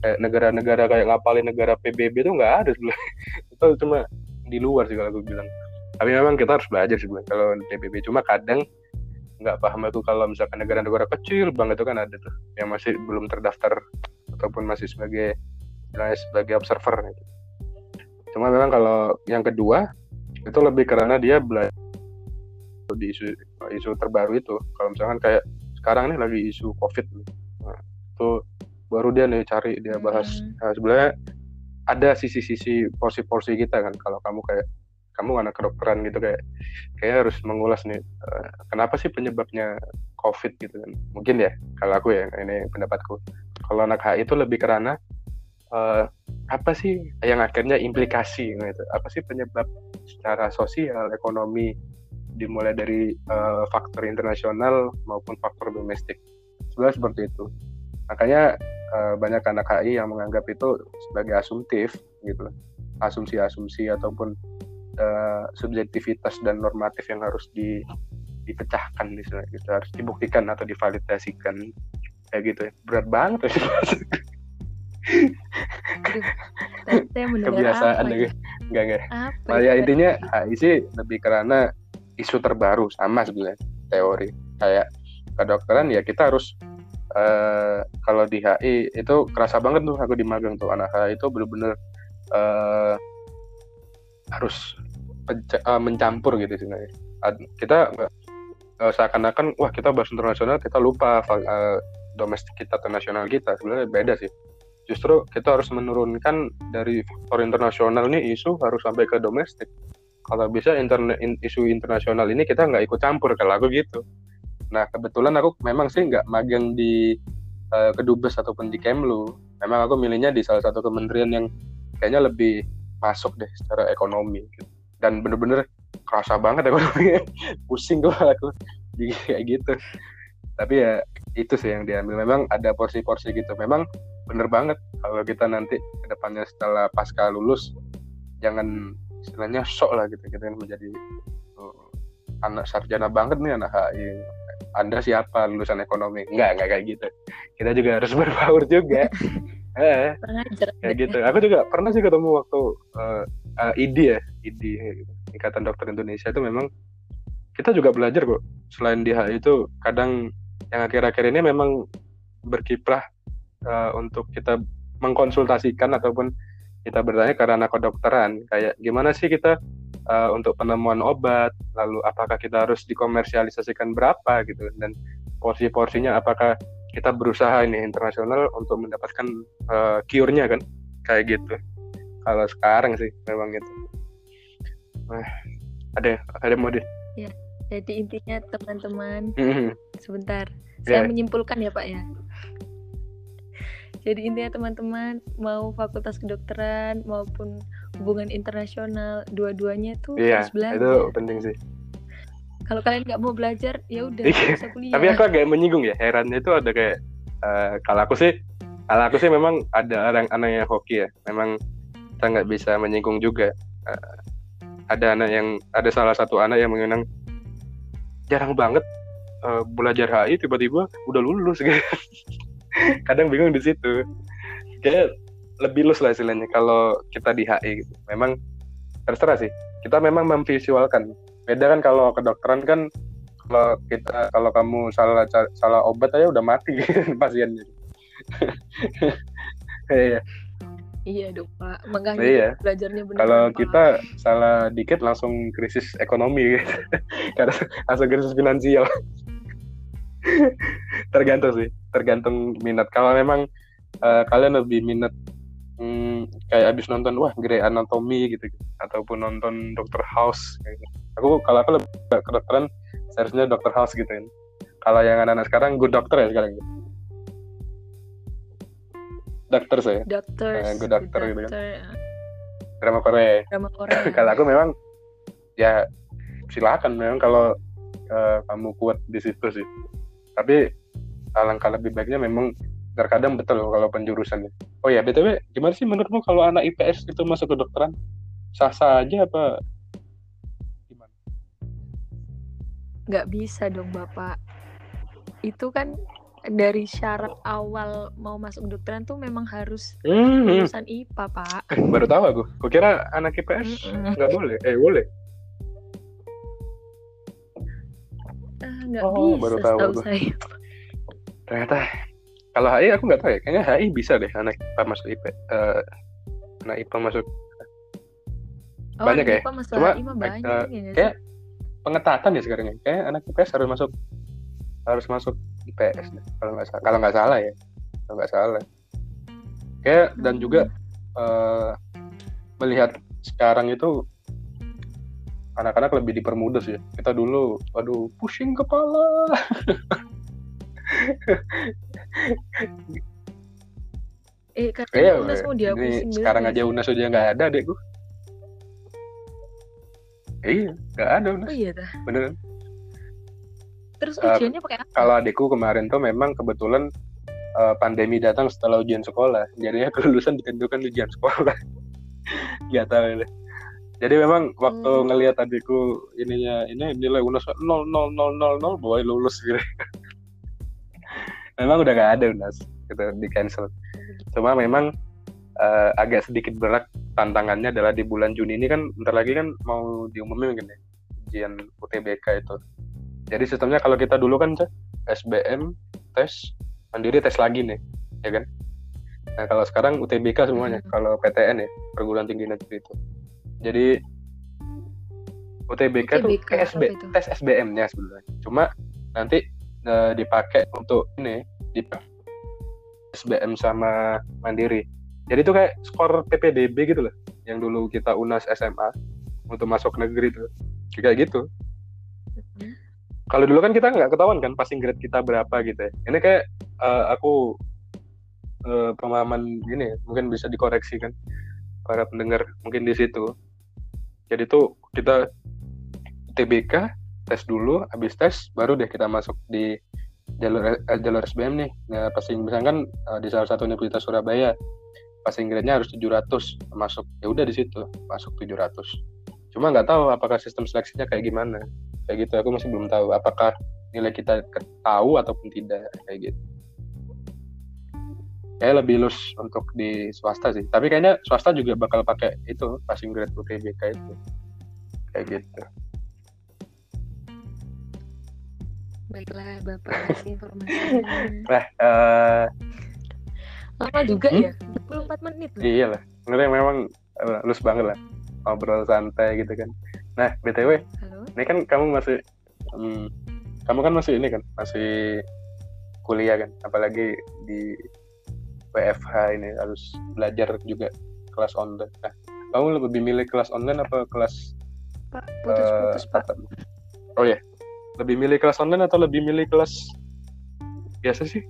Kayak negara-negara kayak ngapalin negara PBB tuh nggak ada sebenarnya *laughs* itu cuma di luar sih kalau aku bilang. Tapi memang kita harus belajar sih kalau PBB cuma kadang nggak paham itu kalau misalkan negara-negara kecil banget itu kan ada tuh yang masih belum terdaftar ataupun masih sebagai sebagai observer gitu. cuma memang kalau yang kedua itu lebih karena dia belajar di isu isu terbaru itu. Kalau misalkan kayak sekarang nih lagi isu covid nah, itu baru dia nih cari dia bahas. Hmm. Nah, sebenarnya ada sisi-sisi porsi-porsi kita kan. Kalau kamu kayak kamu anak kedokteran gitu kayak kayak harus mengulas nih eh, kenapa sih penyebabnya covid gitu kan. Mungkin ya kalau aku ya ini pendapatku. Kalau anak HI itu lebih karena eh, apa sih yang akhirnya implikasi gitu. Apa sih penyebab secara sosial ekonomi dimulai dari eh, faktor internasional maupun faktor domestik. Sebenarnya seperti itu. Makanya eh, banyak anak HI yang menganggap itu sebagai asumtif gitu. Asumsi-asumsi ataupun eh, subjektivitas dan normatif yang harus di dipecahkan misalnya gitu. Harus dibuktikan atau divalidasikan. Kayak gitu. Ya berat banget ya Aduh, kebiasaan apa ya? enggak enggak Apa Nah, ya tadi? intinya HI sih lebih karena isu terbaru sama sebenarnya teori. Kayak kedokteran ya kita harus eh, kalau di HI itu kerasa banget tuh aku di magang tuh. Anak HI itu bener-bener eh, harus eh, mencampur gitu sebenarnya. Kita eh, seakan-akan wah kita bahas internasional kita lupa eh, domestik kita atau nasional kita. Sebenarnya beda sih. Justru kita harus menurunkan dari faktor internasional nih isu harus sampai ke domestik kalau bisa interne, in- isu internasional ini kita nggak ikut campur kalau aku gitu. Nah kebetulan aku memang sih nggak magang di eh, kedubes ataupun di Kemlu. Memang aku milihnya di salah satu kementerian yang kayaknya lebih masuk deh secara ekonomi gitu. dan bener-bener kerasa banget *laughs* ekonominya. Pusing tuh aku *laughs* kayak gitu. Tapi ya itu sih yang diambil. Memang ada porsi-porsi gitu. Memang bener banget kalau kita nanti ke depannya setelah pasca lulus jangan istilahnya sok lah gitu kita menjadi uh, anak sarjana banget nih anak HI anda siapa? Lulusan ekonomi. Enggak enggak kayak gitu. Kita juga harus *laughs* berbaur juga. *laughs* Eh kayak gitu. Aku juga pernah sih ketemu waktu uh, uh, IDI ya IDI gitu. Ikatan Dokter Indonesia itu memang kita juga belajar kok. Selain di HI itu kadang yang akhir-akhir ini memang berkiprah uh, untuk kita mengkonsultasikan ataupun kita bertanya karena kedokteran kayak gimana sih kita uh, untuk penemuan obat lalu apakah kita harus dikomersialisasikan berapa gitu dan porsi-porsinya apakah kita berusaha ini internasional untuk mendapatkan uh, cure-nya kan kayak gitu kalau sekarang sih memang gitu nah, ada ada mau di Jadi intinya teman-teman, Mhm. sebentar. Saya Ya. menyimpulkan ya Pak ya. Jadi intinya teman-teman mau fakultas kedokteran maupun hubungan internasional, dua-duanya tuh iya harus belajar. itu penting sih Kalau kalian nggak mau belajar, ya udah Iya. kuliah. tapi aku agak menyinggung ya herannya itu ada kayak eh, kalau aku sih kalau aku sih memang ada orang anak yang hoki ya memang kita nggak bisa menyinggung juga Eh, ada anak yang ada salah satu anak yang mengenang jarang banget eh, belajar HI tiba-tiba udah lulus gitu. *laughs* kadang bingung di situ kayak lebih lulus lah istilahnya kalau kita di HI gitu memang terserah sih kita memang memvisualkan beda kan kalau kedokteran kan kalau kita kalau kamu salah salah obat aja udah mati *laughs* pasiennya *laughs* iya Iya dong Pak. Makanya Iya. belajarnya benar. kalau Pak. kita salah dikit langsung krisis ekonomi gitu. *laughs* karena langsung krisis finansial *laughs* tergantung sih tergantung minat kalau memang eh, kalian lebih minat hmm, kayak abis nonton wah Grey Anatomy gitu, ataupun nonton Dr. House gitu. aku kalau aku lebih ke kedokteran seharusnya Dr. House gitu kan kalau yang anak-anak sekarang Good Doctor ya sekarang dokter saya Doctors, Eh, good doctor gitu kan. doctor, drama Korea drama *laughs* Korea. kalau aku memang ya silakan memang kalau eh, kamu kuat di situ sih tapi alangkah lebih baiknya memang terkadang betul kalau penjurusannya oh ya btw gimana sih menurutmu kalau anak IPS itu masuk ke dokteran sah sah aja apa gimana? Nggak bisa dong Bapak. Itu kan dari syarat awal mau masuk kedokteran tuh memang harus hmm, lulusan IPA Pak. baru tahu aku. Kukira anak IPS nggak boleh. Eh boleh nggak Oh, bisa baru tahu aku. saya. ternyata kalau HI aku nggak tahu ya kayaknya HI bisa deh anak IPA masuk IP eh, anak IPA masuk Oh, Banyak ya? IPA masuk Cuma, HI mah banyak ya sih? kayak pengetatan ya sekarang ya kayak anak IPS harus masuk harus masuk IPS deh, kalau nggak salah kalau nggak salah ya kalau nggak salah kayak dan Hmm. juga eh, melihat sekarang itu anak-anak lebih dipermudah sih ya. kita dulu waduh pusing kepala *laughs* Eh, katanya UNAS mau dihapusin sekarang aja UNAS udah nggak ada adekku iya nggak ada? UNAS Oh iya dah. beneran Terus Eh, ujiannya pakai apa? kalau adikku kemarin tuh memang kebetulan eh, pandemi datang setelah ujian sekolah jadinya kelulusan ditentukan di ujian sekolah *laughs* nggak tahu deh jadi memang waktu Hmm. ngelihat adikku ininya ini nilai unas nol nol nol nol nol boy lulus gitu. *laughs* Memang udah nggak ada unas gitu di cancel. Cuma memang eh, agak sedikit berat tantangannya adalah di bulan Juni ini kan bentar lagi kan mau diumumin gini ujian UTBK itu. Jadi sistemnya kalau kita dulu kan Cak, SBM tes mandiri tes lagi nih ya kan? Nah kalau sekarang UTBK semuanya Hmm. kalau PTN ya perguruan tinggi negeri itu jadi UTBK, UTBK, itu? tes SBM-nya sebenarnya cuma nanti eh, dipakai untuk ini dipakai SBM sama mandiri jadi itu kayak skor PPDB gitu loh yang dulu kita UNAS SMA untuk masuk negeri tuh kayak gitu Hmm. kalau dulu kan kita nggak ketahuan kan passing grade kita berapa gitu ya. Ini kayak eh, aku eh, pemahaman ini ya, mungkin bisa dikoreksi kan para pendengar mungkin di situ. Jadi tuh kita TBK tes dulu, habis tes baru deh kita masuk di jalur eh, jalur SBM nih. Nah, passing misalkan eh, di salah satu universitas Surabaya passing grade-nya harus 700 masuk. Ya udah di situ masuk 700. Cuma nggak tahu apakah sistem seleksinya kayak gimana kayak gitu aku masih belum tahu apakah nilai kita tahu ataupun tidak kayak gitu kayak lebih lus untuk di swasta sih tapi kayaknya swasta juga bakal pakai itu passing grade UTBK itu kayak gitu Baiklah Bapak *laughs* kasih informasinya. nah eh Lama juga Hmm? ya? 24 menit loh. iya lah sebenarnya memang eh, lus banget lah ngobrol santai gitu kan nah btw Halo? ini kan kamu masih hmm, kamu kan masih ini kan masih kuliah kan apalagi di WFH ini harus belajar juga kelas online nah kamu lebih milih kelas online apa kelas Pak, putus-putus eh, Pak. muka? oh ya lebih milih kelas online atau lebih milih kelas biasa sih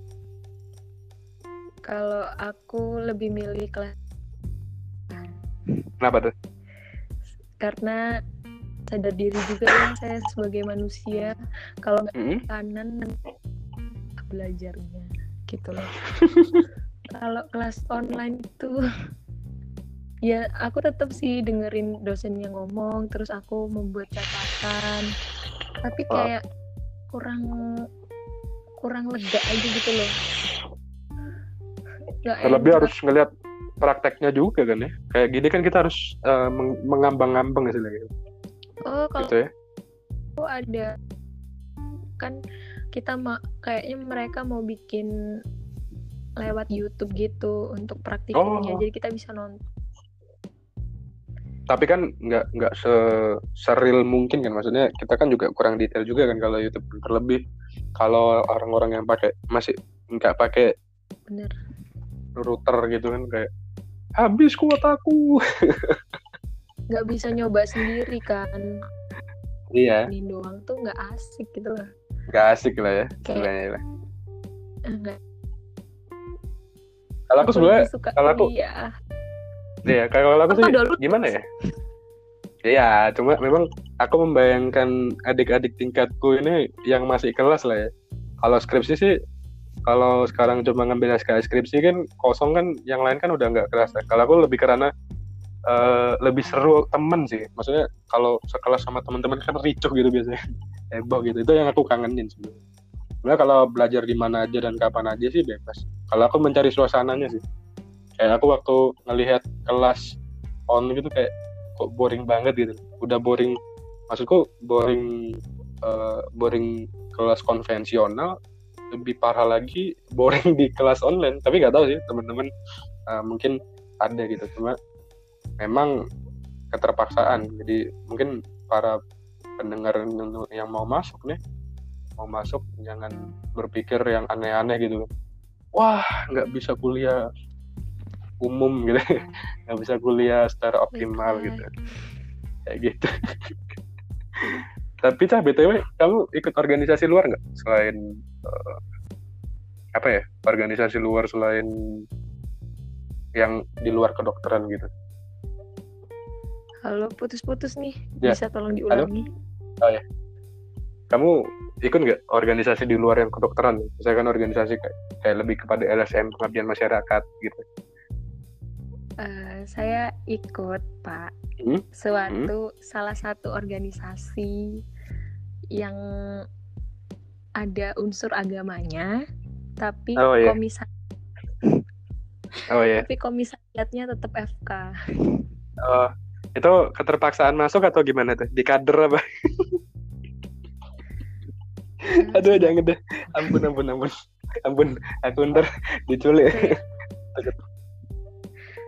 Kalau aku lebih milih kelas kenapa tuh karena sadar diri juga ya saya sebagai manusia kalau nggak Mm-mm. kanan belajarnya gitu loh *laughs* kalau kelas online itu *laughs* ya aku tetap sih dengerin dosen yang ngomong terus aku membuat catatan. Tapi Wah. kayak kurang kurang lega aja gitu loh. Nggak terlebih enak. harus ngelihat prakteknya juga kan ya. Kayak gini kan kita harus meng- mengambang-ambang istilahnya oh kalau gitu ya. aku ada kan kita ma kayaknya mereka mau bikin lewat YouTube gitu untuk praktikumnya. Oh. jadi kita bisa nonton Tapi kan nggak nggak se seril mungkin kan? Maksudnya kita kan juga kurang detail juga kan kalau YouTube. Terlebih kalau orang-orang yang pakai masih nggak pakai bener. router gitu kan kayak habis kuotaku. *laughs* nggak bisa nyoba sendiri kan? Iya, ini doang tuh nggak asik gitu lah. Nggak asik lah ya Kayak- sebenarnya lah. Eh, nggak Kalau aku sebenarnya kalau aku-. Iya, kalau aku sih gimana ya? Iya, cuma memang aku membayangkan adik-adik tingkatku ini yang masih kelas lah ya. Kalau skripsi sih, kalau sekarang cuma ngambil skripsi kan kosong kan, yang lain kan udah nggak kerasa. Kalau aku lebih karena eh, lebih seru temen sih. Maksudnya kalau sekelas sama teman-teman kan ricuh gitu biasanya, *laughs* heboh gitu. Itu yang aku kangenin sebenarnya. Sebenarnya kalau belajar di mana aja dan kapan aja sih bebas. Kalau aku mencari suasananya sih. Kayak aku waktu ngelihat kelas on gitu kayak kok boring banget gitu. Udah boring maksudku boring eh, boring kelas konvensional lebih parah lagi *laughs* boring di kelas online. Tapi nggak tahu sih teman-teman eh, mungkin ada gitu. Cuma memang keterpaksaan. Jadi mungkin para pendengar yang mau masuk nih mau masuk jangan berpikir yang aneh-aneh gitu wah nggak bisa kuliah umum gitu *laughs* nggak bisa kuliah secara optimal Betul. gitu kayak gitu *laughs* tapi cah btw kamu ikut organisasi luar nggak selain eh, apa ya organisasi luar selain yang di luar kedokteran gitu Halo, putus-putus nih. Ya. Bisa tolong diulangi? Kamu ikut nggak organisasi di luar yang kedokteran misalkan organisasi kayak, kayak lebih kepada LSM pengabdian masyarakat gitu Eh, saya ikut, Pak. Hmm? Suatu salah satu organisasi yang ada unsur agamanya, tapi Oh, iya. komisa oh ya tapi komisariatnya tetap FK. Oh, itu keterpaksaan masuk atau gimana tuh di kader apa *laughs* *laughs* aduh jangan deh. Ampun ampun ampun. Ampun aku ntar diculik.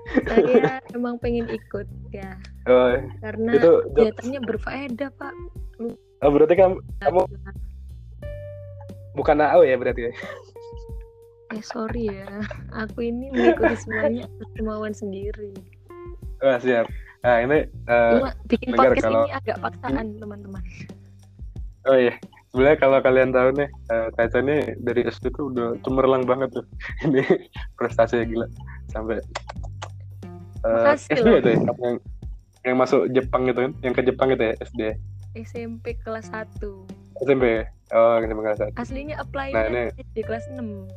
Saya emang pengen ikut ya, oh, karena itu kegiatannya berfaedah, Pak. oh, berarti kamu kamu bukan AO ya berarti ya? Eh sorry ya, aku ini mengikuti semuanya kemauan sendiri. oh, siap. Nah ini Cuma bikin podcast kalau- ini agak paksaan teman-teman. oh iya sebenarnya kalau kalian tahu nih eh, Taca ini dari SD tuh udah cemerlang banget tuh. *laughs* Ini prestasinya gila. Sampai eh, Makasih SD loh. itu ya yang yang masuk Jepang gitu kan yang ke Jepang itu ya SD SMP kelas 1 SMP ya? oh SMP kelas satu. Aslinya apply Nah, ini- di kelas 6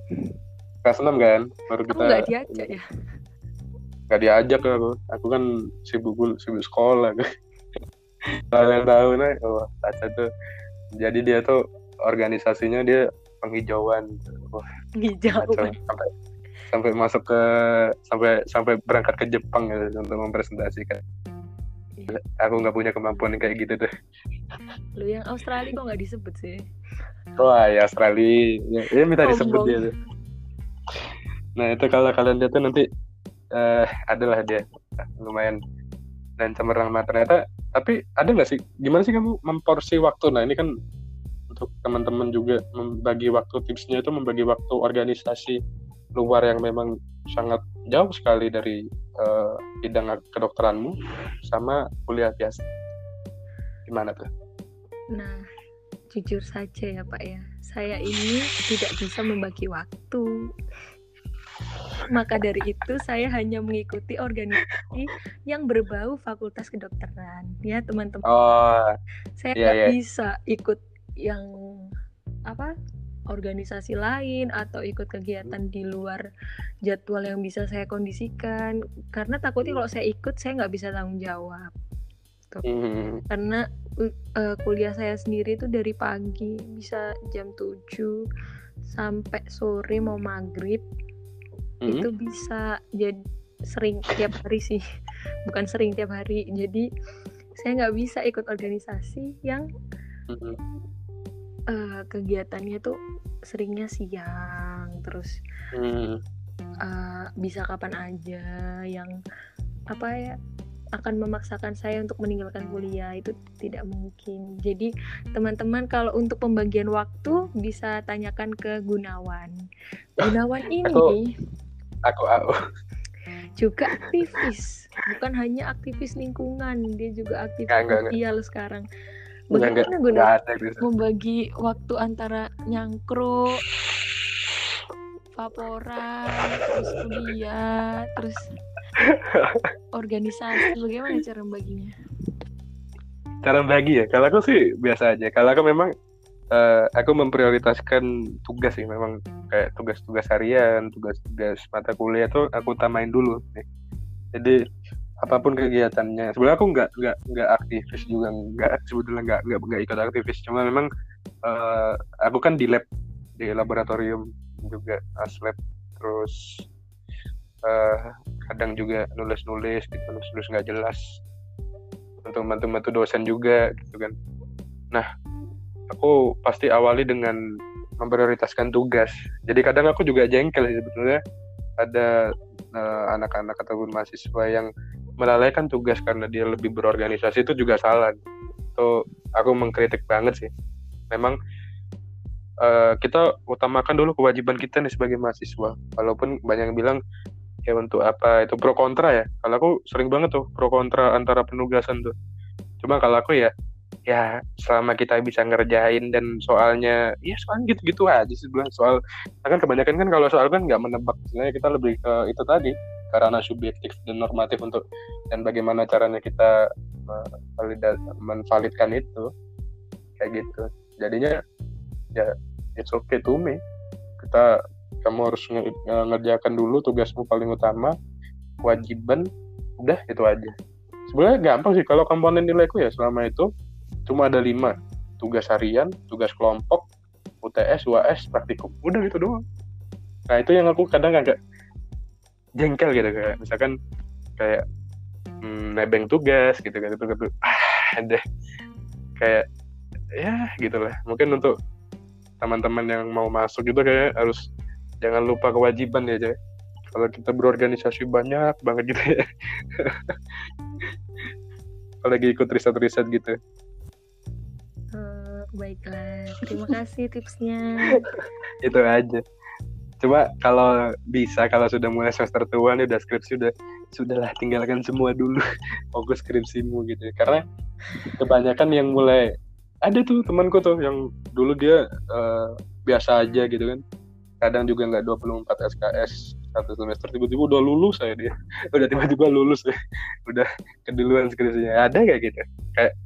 kelas 6 kan? Baru Kamu kita nggak diajak ya? nggak diajak aku. Aku kan sibuk sibuk sekolah. *laughs* Kalian tahu nih oh Taca tuh jadi dia tuh organisasinya dia penghijauan. Wah, kacau. sampai sampai masuk ke sampai sampai berangkat ke Jepang gitu untuk mempresentasikan. Iya. aku nggak punya kemampuan kayak gitu tuh. Lu yang Australia kok nggak disebut sih? wah ya Australia. Ya, ya minta disebut dia tuh. Nah itu kalau kalian lihat tuh nanti eh adalah dia. Lumayan dan cemerlang Nah, ternyata tapi ada nggak sih? Gimana sih kamu memporsi waktu? Nah ini kan untuk teman-teman juga membagi waktu tipsnya itu membagi waktu organisasi luar yang memang sangat jauh sekali dari eh, bidang kedokteranmu sama kuliah biasa. Gimana tuh? Nah, jujur saja ya Pak ya, saya ini tidak bisa membagi waktu. Maka dari itu saya hanya mengikuti organisasi yang berbau fakultas kedokteran. Ya teman-teman, oh saya iya, nggak iya. bisa ikut yang apa organisasi lain atau ikut kegiatan di luar jadwal yang bisa saya kondisikan. Karena takutnya kalau saya ikut saya nggak bisa tanggung jawab. Hmm, karena u- eh, kuliah saya sendiri itu dari pagi bisa jam 7 sampai sore mau maghrib hmm. itu bisa jadi sering tiap hari sih *laughs* bukan sering tiap hari jadi saya nggak bisa ikut organisasi yang Hmm. eh, kegiatannya tuh seringnya siang terus Hmm. eh, bisa kapan aja yang apa ya akan memaksakan saya untuk meninggalkan kuliah itu tidak mungkin. Jadi teman-teman kalau untuk pembagian waktu bisa tanyakan ke Gunawan. *laughs* Gunawan ini Aku- Aku aku juga aktivis, bukan hanya aktivis lingkungan, dia juga aktivis Enggak, sosial sekarang. enggak Bagaimana enggak ada gitu. membagi waktu antara nyangkro, vaporan, terus kuliah, terus *laughs* organisasi, bagaimana cara membaginya? Cara bagi ya. Kalau aku sih biasa aja. Kalau aku memang eh, aku memprioritaskan tugas sih memang kayak tugas-tugas harian, tugas-tugas mata kuliah tuh aku utamain dulu. nih. Jadi apa pun kegiatannya. Sebenarnya aku nggak nggak nggak aktivis juga nggak sebetulnya nggak nggak nggak ikut aktivis. Cuma memang eh, aku kan di lab di laboratorium juga aslab terus eh, kadang juga nulis-nulis gitu nulis-nulis nggak jelas untuk bantu-bantu dosen juga gitu kan. Nah, aku pasti awali dengan memprioritaskan tugas. Jadi kadang aku juga jengkel sih sebetulnya ada eh, anak-anak ataupun mahasiswa yang melalaikan tugas karena dia lebih berorganisasi itu juga salah. Itu aku mengkritik banget sih. Memang eh, kita utamakan dulu kewajiban kita nih sebagai mahasiswa. Walaupun banyak yang bilang ya untuk apa itu pro kontra ya. Kalau aku sering banget tuh pro kontra antara penugasan tuh. Cuma kalau aku ya ya selama kita bisa ngerjain dan soalnya ya soalnya gitu-gitu aja sih soal kan kebanyakan kan kalau soal kan nggak menebak. Sebenarnya kita lebih ke itu tadi karena subjektif dan normatif untuk dan bagaimana caranya kita eh, menvalidkan itu. Kayak gitu. Jadinya ya it's okay to me. Kita kamu harus nge- ngerjakan dulu tugasmu paling utama kewajiban udah itu aja. Sebenarnya gampang sih. Kalau komponen nilaiku ya selama itu cuma ada lima. Tugas harian tugas kelompok UTS UAS praktikum. Udah gitu doang. Nah itu yang aku kadang agak jengkel gitu kayak misalkan kayak hmm, nebeng tugas gitu gitu gitu ah deh. Kayak ya gitulah. Mungkin untuk teman-teman yang mau masuk gitu kayak harus jangan lupa kewajiban ya Jay. kalau kita berorganisasi banyak banget gitu ya. *laughs* Kalau lagi ikut riset-riset gitu baiklah, terima kasih tipsnya. *laughs* itu aja. Cuma kalau bisa kalau sudah mulai semester tua nih udah skripsi udah sudahlah tinggalkan semua dulu. *laughs* Fokus skripsimu gitu karena kebanyakan yang mulai ada tuh temanku tuh yang dulu dia eh, biasa aja gitu kan. Kadang juga nggak 24 SKS satu semester tiba-tiba udah lulus saya dia. *laughs* Udah tiba-tiba lulus ya udah keduluan skripsinya. Ada kayak gitu? Kayak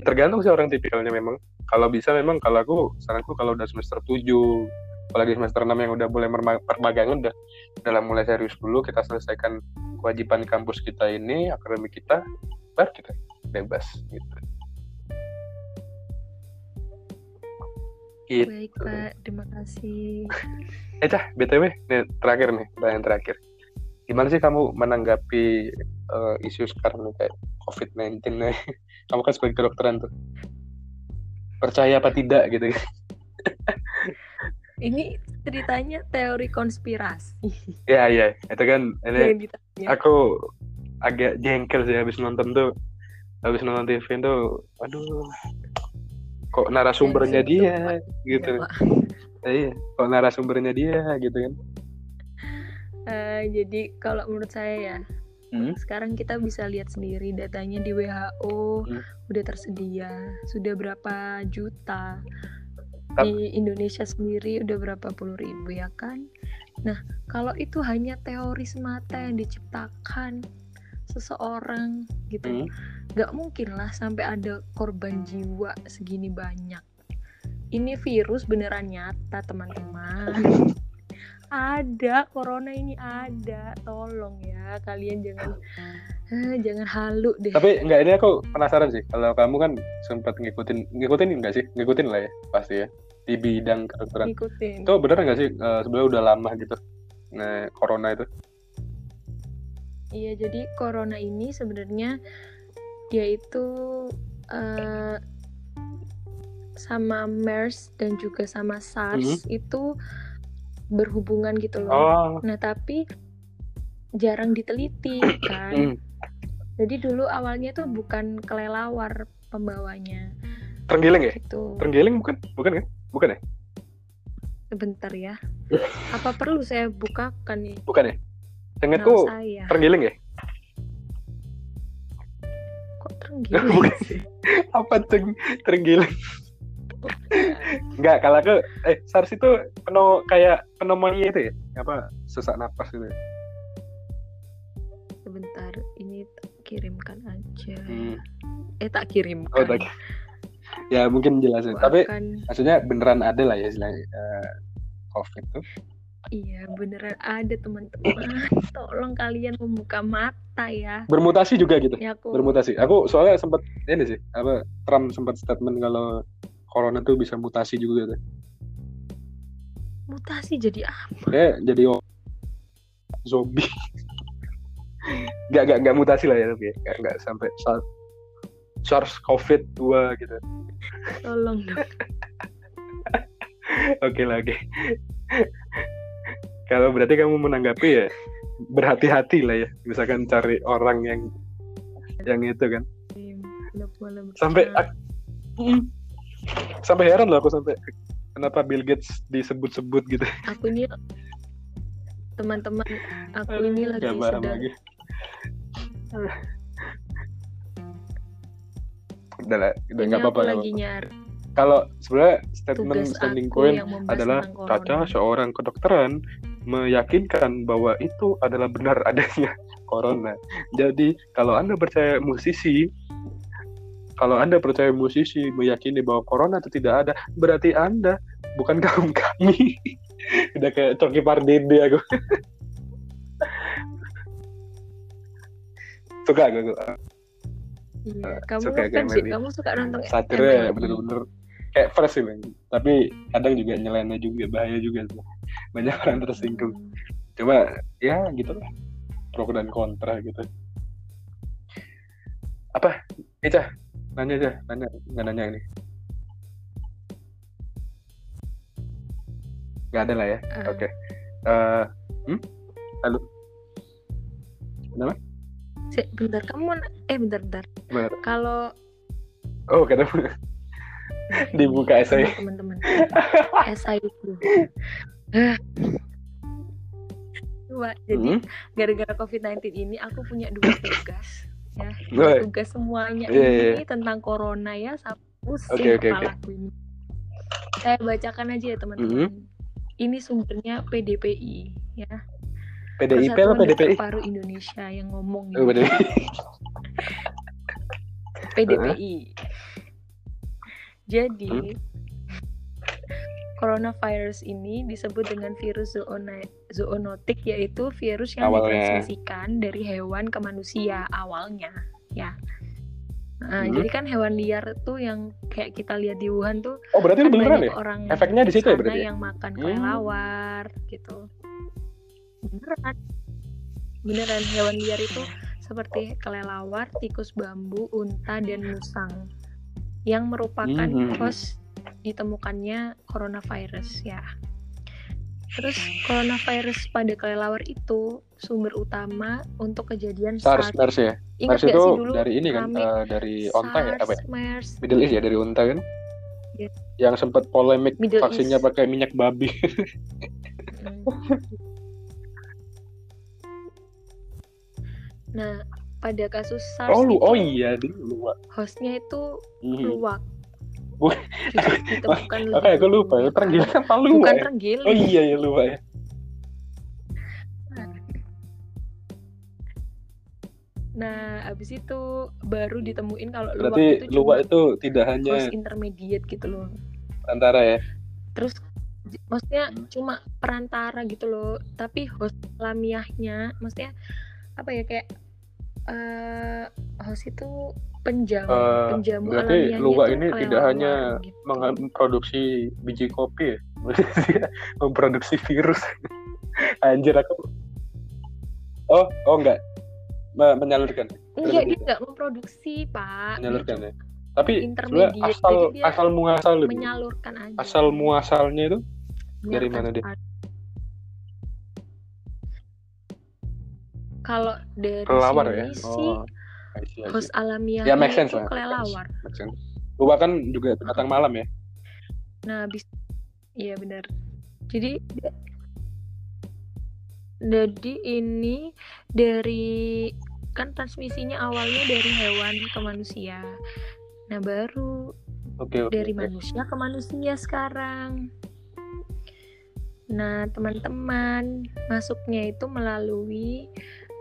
tergantung sih orang tipikalnya memang. Kalau bisa memang kalau aku saranku kalau udah semester 7 apalagi semester 6 yang udah mulai permagangan udah dalam mulai serius dulu kita selesaikan kewajiban kampus kita ini akademik kita baru kita bebas gitu. Gitu. Baik Pak, terima kasih. *laughs* eh Cah, btw nih terakhir nih pertanyaan terakhir. Gimana sih kamu menanggapi eh, isu sekarang nih kayak covid-19 nih *laughs* kamu kan sebagai kedokteran tuh. Percaya apa tidak gitu Ini ceritanya teori konspirasi. ya ya itu kan ini aku agak jengkel sih habis nonton tuh. Habis nonton TV tuh aduh kok narasumbernya dia gitu. Ya, *laughs* iya kok narasumbernya dia gitu kan. Eh, jadi kalau menurut saya ya, Hmm. sekarang kita bisa lihat sendiri datanya di WHO Hmm. udah tersedia. Sudah berapa juta Tap- di Indonesia sendiri udah berapa puluh ribu ya kan? Nah kalau itu hanya teori semata yang diciptakan seseorang gitu, Hmm. nggak mungkin lah sampai ada korban jiwa segini banyak. Ini virus beneran nyata teman-teman. *laughs* ada corona ini ada, tolong ya kalian jangan eh, jangan halu deh. tapi enggak ini aku penasaran sih. Kalau kamu kan sempat ngikutin ngikutin enggak sih? Ngikutin lah ya pasti ya. Di bidang kedokteran. Ngikutin. itu bener nggak sih? Eh, sebenarnya udah lama gitu nah corona itu. Iya, jadi corona ini sebenarnya dia itu eh, sama MERS dan juga sama SARS itu berhubungan gitu loh. Oh. Nah, tapi jarang diteliti *clears throat* kan. Hmm. Jadi dulu awalnya tuh bukan kelelawar pembawanya Terenggiling ya? gitu. Terenggiling bukan? Bukan kan? Bukan ya? Sebentar ya. *laughs* Apa perlu saya bukakan nih? Bukan ya? Nah, Ingatku saya. terenggiling ya? Kok *laughs* terenggiling Bukan. Apa terenggiling? Enggak, kalau aku eh SARS itu peno kayak pneumonia itu ya? Apa sesak napas gitu. ya? Sebentar, ini kirimkan aja. Hmm. Eh tak kirimkan. Oh, tak. Ya, mungkin jelasin. Aku Tapi akan- maksudnya beneran ada lah ya eh, COVID tuh. iya beneran ada teman-teman. *coughs* Tolong kalian membuka mata ya. Bermutasi juga gitu. Ya aku Bermutasi. Aku soalnya sempat ini sih, apa Trump sempat statement kalau corona tuh bisa mutasi juga tuh. mutasi jadi apa? Kayak jadi zombie. *laughs* Gak, gak, gak mutasi lah ya tapi ya. Gak, gak sampai SARS, SARS COVID 2 gitu. Tolong dong. *laughs* Oke lah, oke. Kalau berarti kamu menanggapi ya berhati-hati lah ya. Misalkan cari orang yang yang itu kan. Malah Sampai ak- Mm. Sampai heran loh aku sampai kenapa Bill Gates disebut-sebut gitu. aku ini teman-teman aku ini lagi Gak sedang lagi. Udah lah, udah nggak apa-apa. lagi nyari Kalau sebenarnya statement tugas standing membahas adalah kata seorang kedokteran meyakinkan bahwa itu adalah benar adanya *laughs* corona. Jadi kalau anda percaya musisi, kalau anda percaya musisi meyakini bahwa corona itu tidak ada, berarti anda bukan kaum *laughs* kami. Udah kayak Coki Pardede aku. Suka aku. aku. Iya, kamu suka kan sih, kamu suka nonton Satirnya MLI. bener-bener kayak fresh sih. Tapi kadang juga nyeleneh juga bahaya juga. Banyak orang tersinggung. Cuma ya gitu lah. Pro dan kontra gitu. Apa? Ica, nanya aja, nanya, nggak nanya ini. Nggak ada lah ya. Eh, Oke. Eh, hmm? Halo. Kenapa? sih, bentar kamu eh bentar bentar. Gimana? Kalau Oh, kenapa? Dibuka esai. Sama teman-teman. esai itu. Dua. Jadi Hmm? gara-gara COVID-19 ini aku punya dua tugas. Ya, Boleh. tugas semuanya Iya, iya, ini tentang corona ya, sama pusing oke, oke. kepalaku ini. Saya bacakan aja ya teman-teman. Ini sumbernya PDPI ya. PDIP Persatuan PDPI? Paru Indonesia yang ngomong Oh, ini. *laughs* PDIP. PDPI. Jadi coronavirus ini disebut dengan virus zoona- zoonotik yaitu virus yang Awalnya. ditransmisikan dari hewan ke manusia awalnya ya. Nah, Hmm. jadi kan hewan liar tuh yang kayak kita lihat di Wuhan tuh Oh, berarti kan beneran ya? orang Efeknya di situ ya berarti ya? yang makan Hmm. kelelawar gitu. Beneran. Beneran hewan liar itu seperti kelelawar, tikus bambu, unta dan musang yang merupakan Hmm. host ditemukannya coronavirus ya. Terus coronavirus pada kelelawar itu sumber utama untuk kejadian SARS, SARS. MERS ya? Ingat gak itu sih dulu dari ini kan, eh, dari onta ya? Apa ya? SARS, MERS, Middle East ya, dari unta kan? Iya. Yang sempat polemik Middle vaksinnya East. pakai minyak babi. Hmm. *laughs* Nah, pada kasus SARS oh, itu oh iya, dulu hostnya itu Mhm. luwak. Bukan. *laughs* Oke, aku lupa ya. Terenggiling apa lupa Bukan ya? terenggiling. Oh iya ya lupa ya. Nah, abis itu baru ditemuin kalau luwak Berarti itu cuma itu tidak hanya intermediate gitu loh. antara ya. Terus maksudnya Hmm. cuma perantara gitu loh, tapi host alamiahnya maksudnya apa ya kayak eh host itu penjamu, Eh, penjamu berarti luwak ini tidak hanya gitu. memproduksi biji kopi ya. *laughs* Memproduksi virus. Anjir aku. Oh, oh enggak. Me- menyalurkan. Enggak, dia nggak memproduksi, Pak. Menyalurkan ya. Tapi asal asal muasal menyalurkan aja Asal muasalnya itu dari mana dia? Kalau dari kelelawar sini ya. sih Oh. I see, I see. host alamiahnya Ya make sense itu lah. kelelawar make sense. Gua kan juga binatang malam ya. Nah, bis Iya benar. Jadi jadi ini dari kan transmisinya awalnya dari hewan ke manusia. Nah, baru Oke oke. dari oke. manusia ke manusia sekarang. Nah, teman-teman, masuknya itu melalui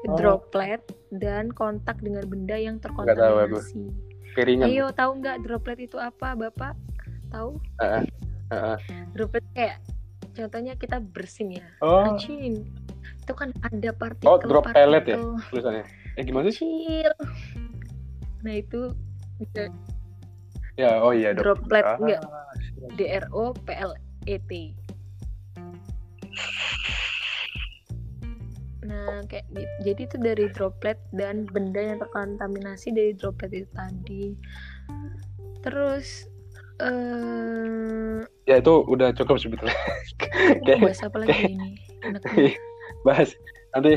Oh. droplet dan kontak dengan benda yang tahu terkontaminasi. Piringan. Ayo, tahu nggak droplet itu apa, Bapak? Tahu? Heeh. Heeh. droplet kayak contohnya kita bersin ya Oh, Acin. itu kan ada partikel Oh, drop pellet ya? tulisannya. Eh gimana sih? kecil nah itu bisa Ya, oh iya, droplet Ah, enggak siap. D R Nah kayak gitu jadi itu dari droplet dan benda yang terkontaminasi dari droplet itu tadi terus eh Ya itu udah cukup sebetulnya. Kayak bahas apa lagi ini Enaknya. bahas nanti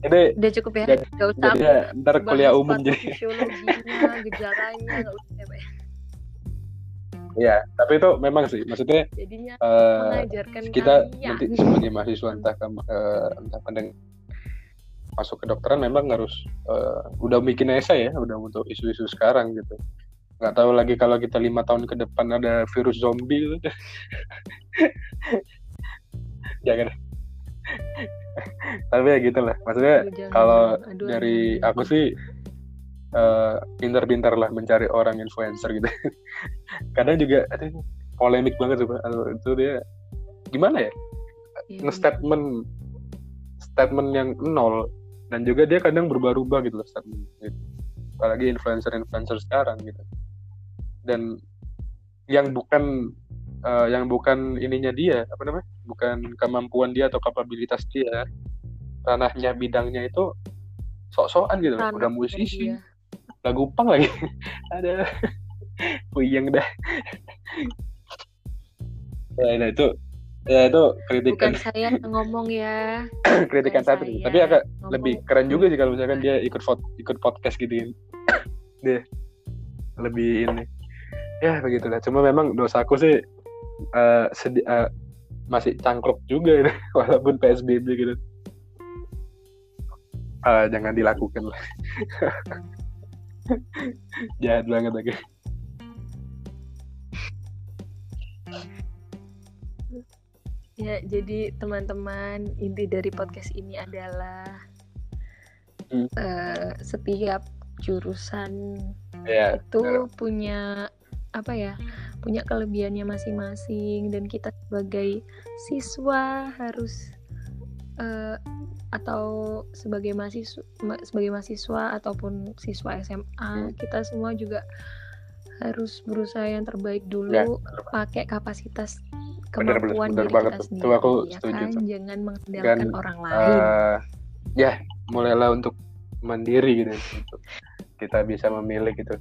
ini udah cukup ya Jadi- gak usah ya, ntar bahas kuliah umum jadi. fisiologinya gejalanya gak usah ya, Pak. Ya, tapi itu memang sih maksudnya jadinya mengajarkan kita kalian nanti sebagai mahasiswa entah eh, entah pendeng masuk ke dokteran memang harus eh, udah bikin esai ya udah untuk isu-isu sekarang gitu. Nggak tahu lagi kalau kita lima tahun ke depan ada virus zombie gitu. jangan *laughs* tapi ya gitulah. Maksudnya jangan, kalau. Aduh, dari aduh, aku sih eh, pintar-pintar lah mencari orang influencer gitu. *laughs* Kadang juga aduh, polemik banget tuh itu dia gimana ya? Iya, nge-statement statement yang nol dan juga dia kadang berubah-ubah gitu loh statement gitu. apalagi influencer-influencer sekarang gitu. Dan yang bukan eh, yang bukan ininya dia apa namanya bukan kemampuan dia atau kapabilitas dia ranahnya bidangnya itu sok-sokan gitu ranah udah musisi dia. lagu pang lagi. *laughs* Ada. Puyeng dah. Ya nah itu ya itu kritikan. Bukan saya ngomong ya. *coughs* Kritikan bukan satu saya tapi agak ngomong. lebih keren juga sih kalau misalkan dia ikut ikut podcast gitu *coughs* dia lebih ini. Ya begitulah. Cuma memang dosaku sih eh, sedi- eh, masih cangkruk juga ini. *laughs* Walaupun psbb gitu. Eh, jangan dilakukan lah. *laughs* Jahat banget lagi ya jadi teman-teman inti dari podcast ini adalah Hmm. eh, setiap jurusan ya itu benar. punya apa ya punya kelebihannya masing-masing dan kita sebagai siswa harus eh, atau sebagai mahasiswa ma- sebagai mahasiswa ataupun siswa SMA Hmm. kita semua juga harus berusaha yang terbaik Ya, dulu Pak. pakai kapasitas Kemampuan benar diri banget sendiri Tuh. Aku ya setuju kan? tuh. jangan mengandalkan Dan, orang lain. Eh, ya mulailah untuk mandiri gitu. Kita bisa memilih gitu.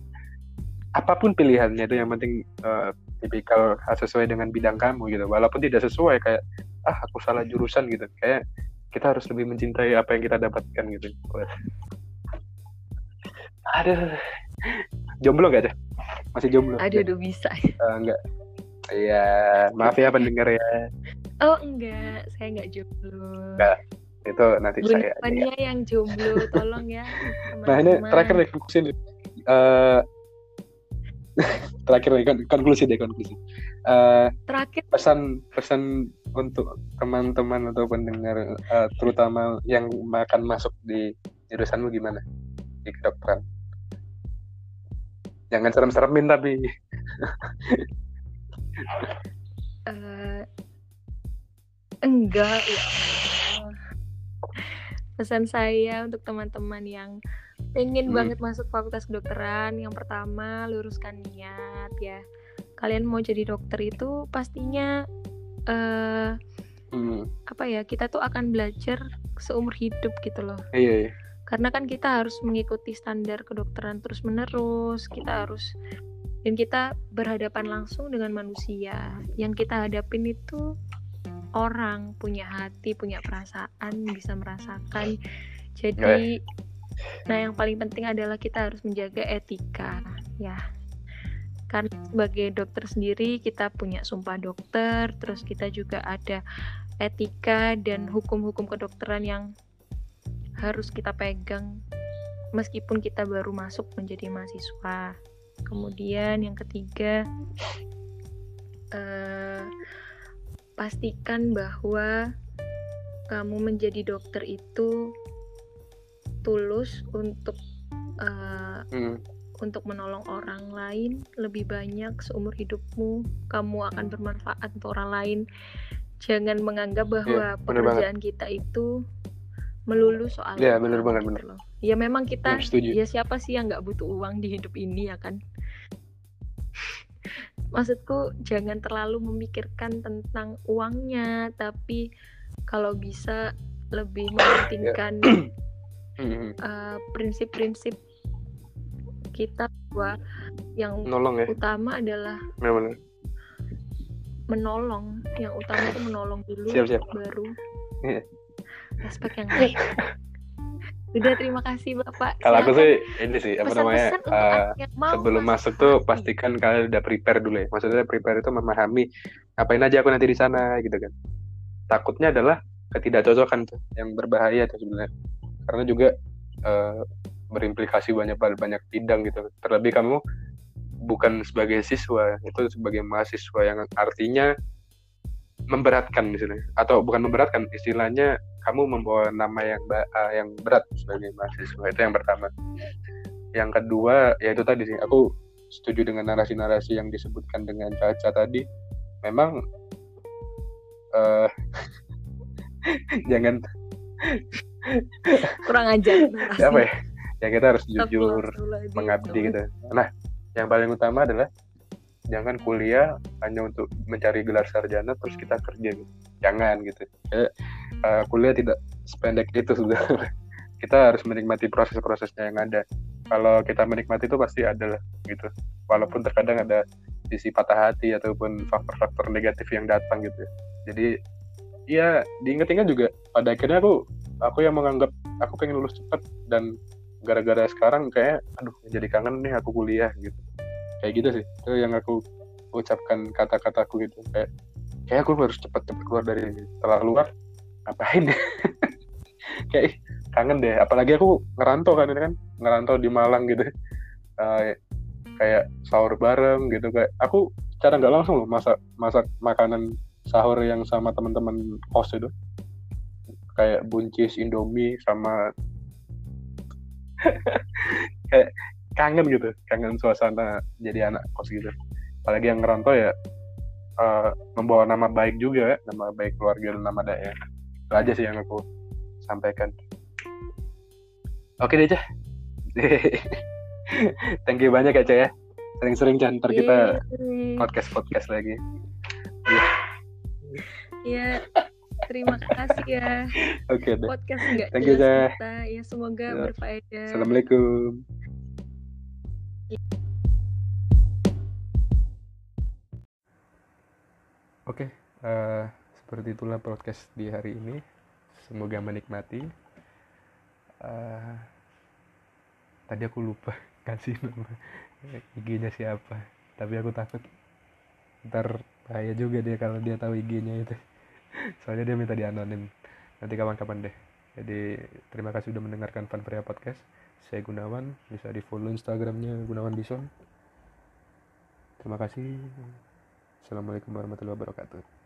Apa pun pilihannya itu yang penting eh, tipikal sesuai dengan bidang kamu gitu. Walaupun tidak sesuai kayak ah aku salah jurusan gitu. Kayak kita harus lebih mencintai apa yang kita dapatkan gitu. Aduh. Jomblo gak ada masih jomblo? Aduh aduh bisa. Eh, enggak Iya, maaf ya pendengar ya. oh enggak saya enggak jomblo Enggak, Itu nanti Bun saya ya. Fania yang jomblo tolong ya *laughs* Nah ini terakhir deh konklusi nih. Eh, *laughs* terakhir deh kon- konklusi deh konklusi. Eh, terakhir pesan pesan untuk teman-teman atau pendengar eh, terutama yang akan masuk di jurusanmu gimana di kedokteran? Jangan serem-seremin tapi *laughs* eh, enggak ya Allah. pesan saya untuk teman-teman yang pengen Hmm. banget masuk fakultas kedokteran yang pertama luruskan niat ya kalian mau jadi dokter itu pastinya eh hmm, apa ya kita tuh akan belajar seumur hidup gitu loh iya, iya. karena kan kita harus mengikuti standar kedokteran terus menerus kita harus dan kita berhadapan langsung dengan manusia. Yang kita hadapin itu orang punya hati punya perasaan bisa merasakan. Jadi nah yang paling penting adalah kita harus menjaga etika ya. Karena sebagai dokter sendiri kita punya sumpah dokter terus kita juga ada etika dan hukum-hukum kedokteran yang harus kita pegang meskipun kita baru masuk menjadi mahasiswa kemudian yang ketiga eh, pastikan bahwa kamu menjadi dokter itu tulus untuk uh, Hmm. untuk menolong orang lain lebih banyak seumur hidupmu kamu akan bermanfaat untuk orang lain jangan menganggap bahwa Iya, bener banget. pekerjaan kita itu melulu soal Iya, uang bener banget, gitu bener. loh. ya memang kita Hmm, setuju. ya siapa sih yang nggak butuh uang di hidup ini ya kan *laughs* maksudku jangan terlalu memikirkan tentang uangnya tapi kalau bisa lebih mementingkan *clears throat* Hmm, uh, prinsip-prinsip kita bahwa yang Nolong ya, utama adalah benar-benar. menolong yang utama itu menolong dulu Siap, siap. baru Iya. Respect yang lain udah terima kasih bapak Kalau aku sih ini sih apa namanya mau sebelum masuk tuh hati. pastikan kalian udah prepare dulu ya. Maksudnya prepare itu memahami ngapain aja aku nanti di sana gitu kan. Takutnya adalah ketidakcocokan tuh yang berbahaya tuh sebenarnya. Karena juga eh, berimplikasi banyak banyak bidang gitu. Terlebih kamu bukan sebagai siswa, itu sebagai mahasiswa yang artinya memberatkan misalnya. Atau bukan memberatkan istilahnya kamu membawa nama yang eh, yang berat sebagai mahasiswa. Itu yang pertama. Yang kedua ya itu tadi sih aku setuju dengan narasi-narasi yang disebutkan dengan Caca tadi. Memang eh *laughs* jangan kurang ajar. Apa ya? Ya kita harus jujur mengabdi gitu nah yang paling utama adalah jangan kuliah hanya untuk mencari gelar sarjana terus kita kerja gitu. Jangan gitu. Eh, kuliah tidak sependek itu sudah *laughs* kita harus menikmati proses-prosesnya yang ada. Kalau kita menikmati itu pasti ada lah gitu. Walaupun terkadang ada sisi patah hati ataupun faktor-faktor negatif yang datang gitu. Jadi ya diingat-ingat juga pada akhirnya aku aku yang menganggap aku pengen lulus cepat dan gara-gara sekarang kayak aduh jadi kangen nih aku kuliah gitu kayak gitu sih. Itu yang aku ucapkan kata-kataku gitu kayak kayak aku harus cepat-cepat keluar dari setelah keluar ngapain? Ya *laughs* kayak kangen deh. Apalagi aku ngerantau kan ini kan. Ngerantau di Malang gitu. Eh, kayak sahur bareng gitu. Kayak aku cara nggak langsung loh masak masak makanan sahur yang sama teman-teman kos itu. Kayak buncis indomie sama *laughs* kayak kangen gitu kangen suasana jadi anak kos gitu. Apalagi yang ngerantau ya eh, membawa nama baik juga ya nama baik keluarga dan nama daerah. Itu aja sih yang aku sampaikan. Oke deh Cah *laughs* thank you banyak ya Cah ya. Sering-sering Cah ntar kita podcast podcast lagi. Ya terima kasih ya. *laughs* Oke deh. Podcast nggak Thank you, kita. Ya semoga Ya. berfaedah. Assalamualaikum Oke, eh, seperti itulah podcast di hari ini. Semoga menikmati. Eh, tadi aku lupa *laughs* kasih nama IG-nya siapa, tapi aku takut ntar bahaya juga dia kalau dia tahu IG-nya itu. *laughs* Soalnya dia minta di anonim. Nanti kapan-kapan deh. Jadi terima kasih sudah mendengarkan Fanfrea Podcast. Saya Gunawan, bisa di follow Instagramnya Gunawan Bison. Terima kasih. Assalamualaikum warahmatullahi wabarakatuh.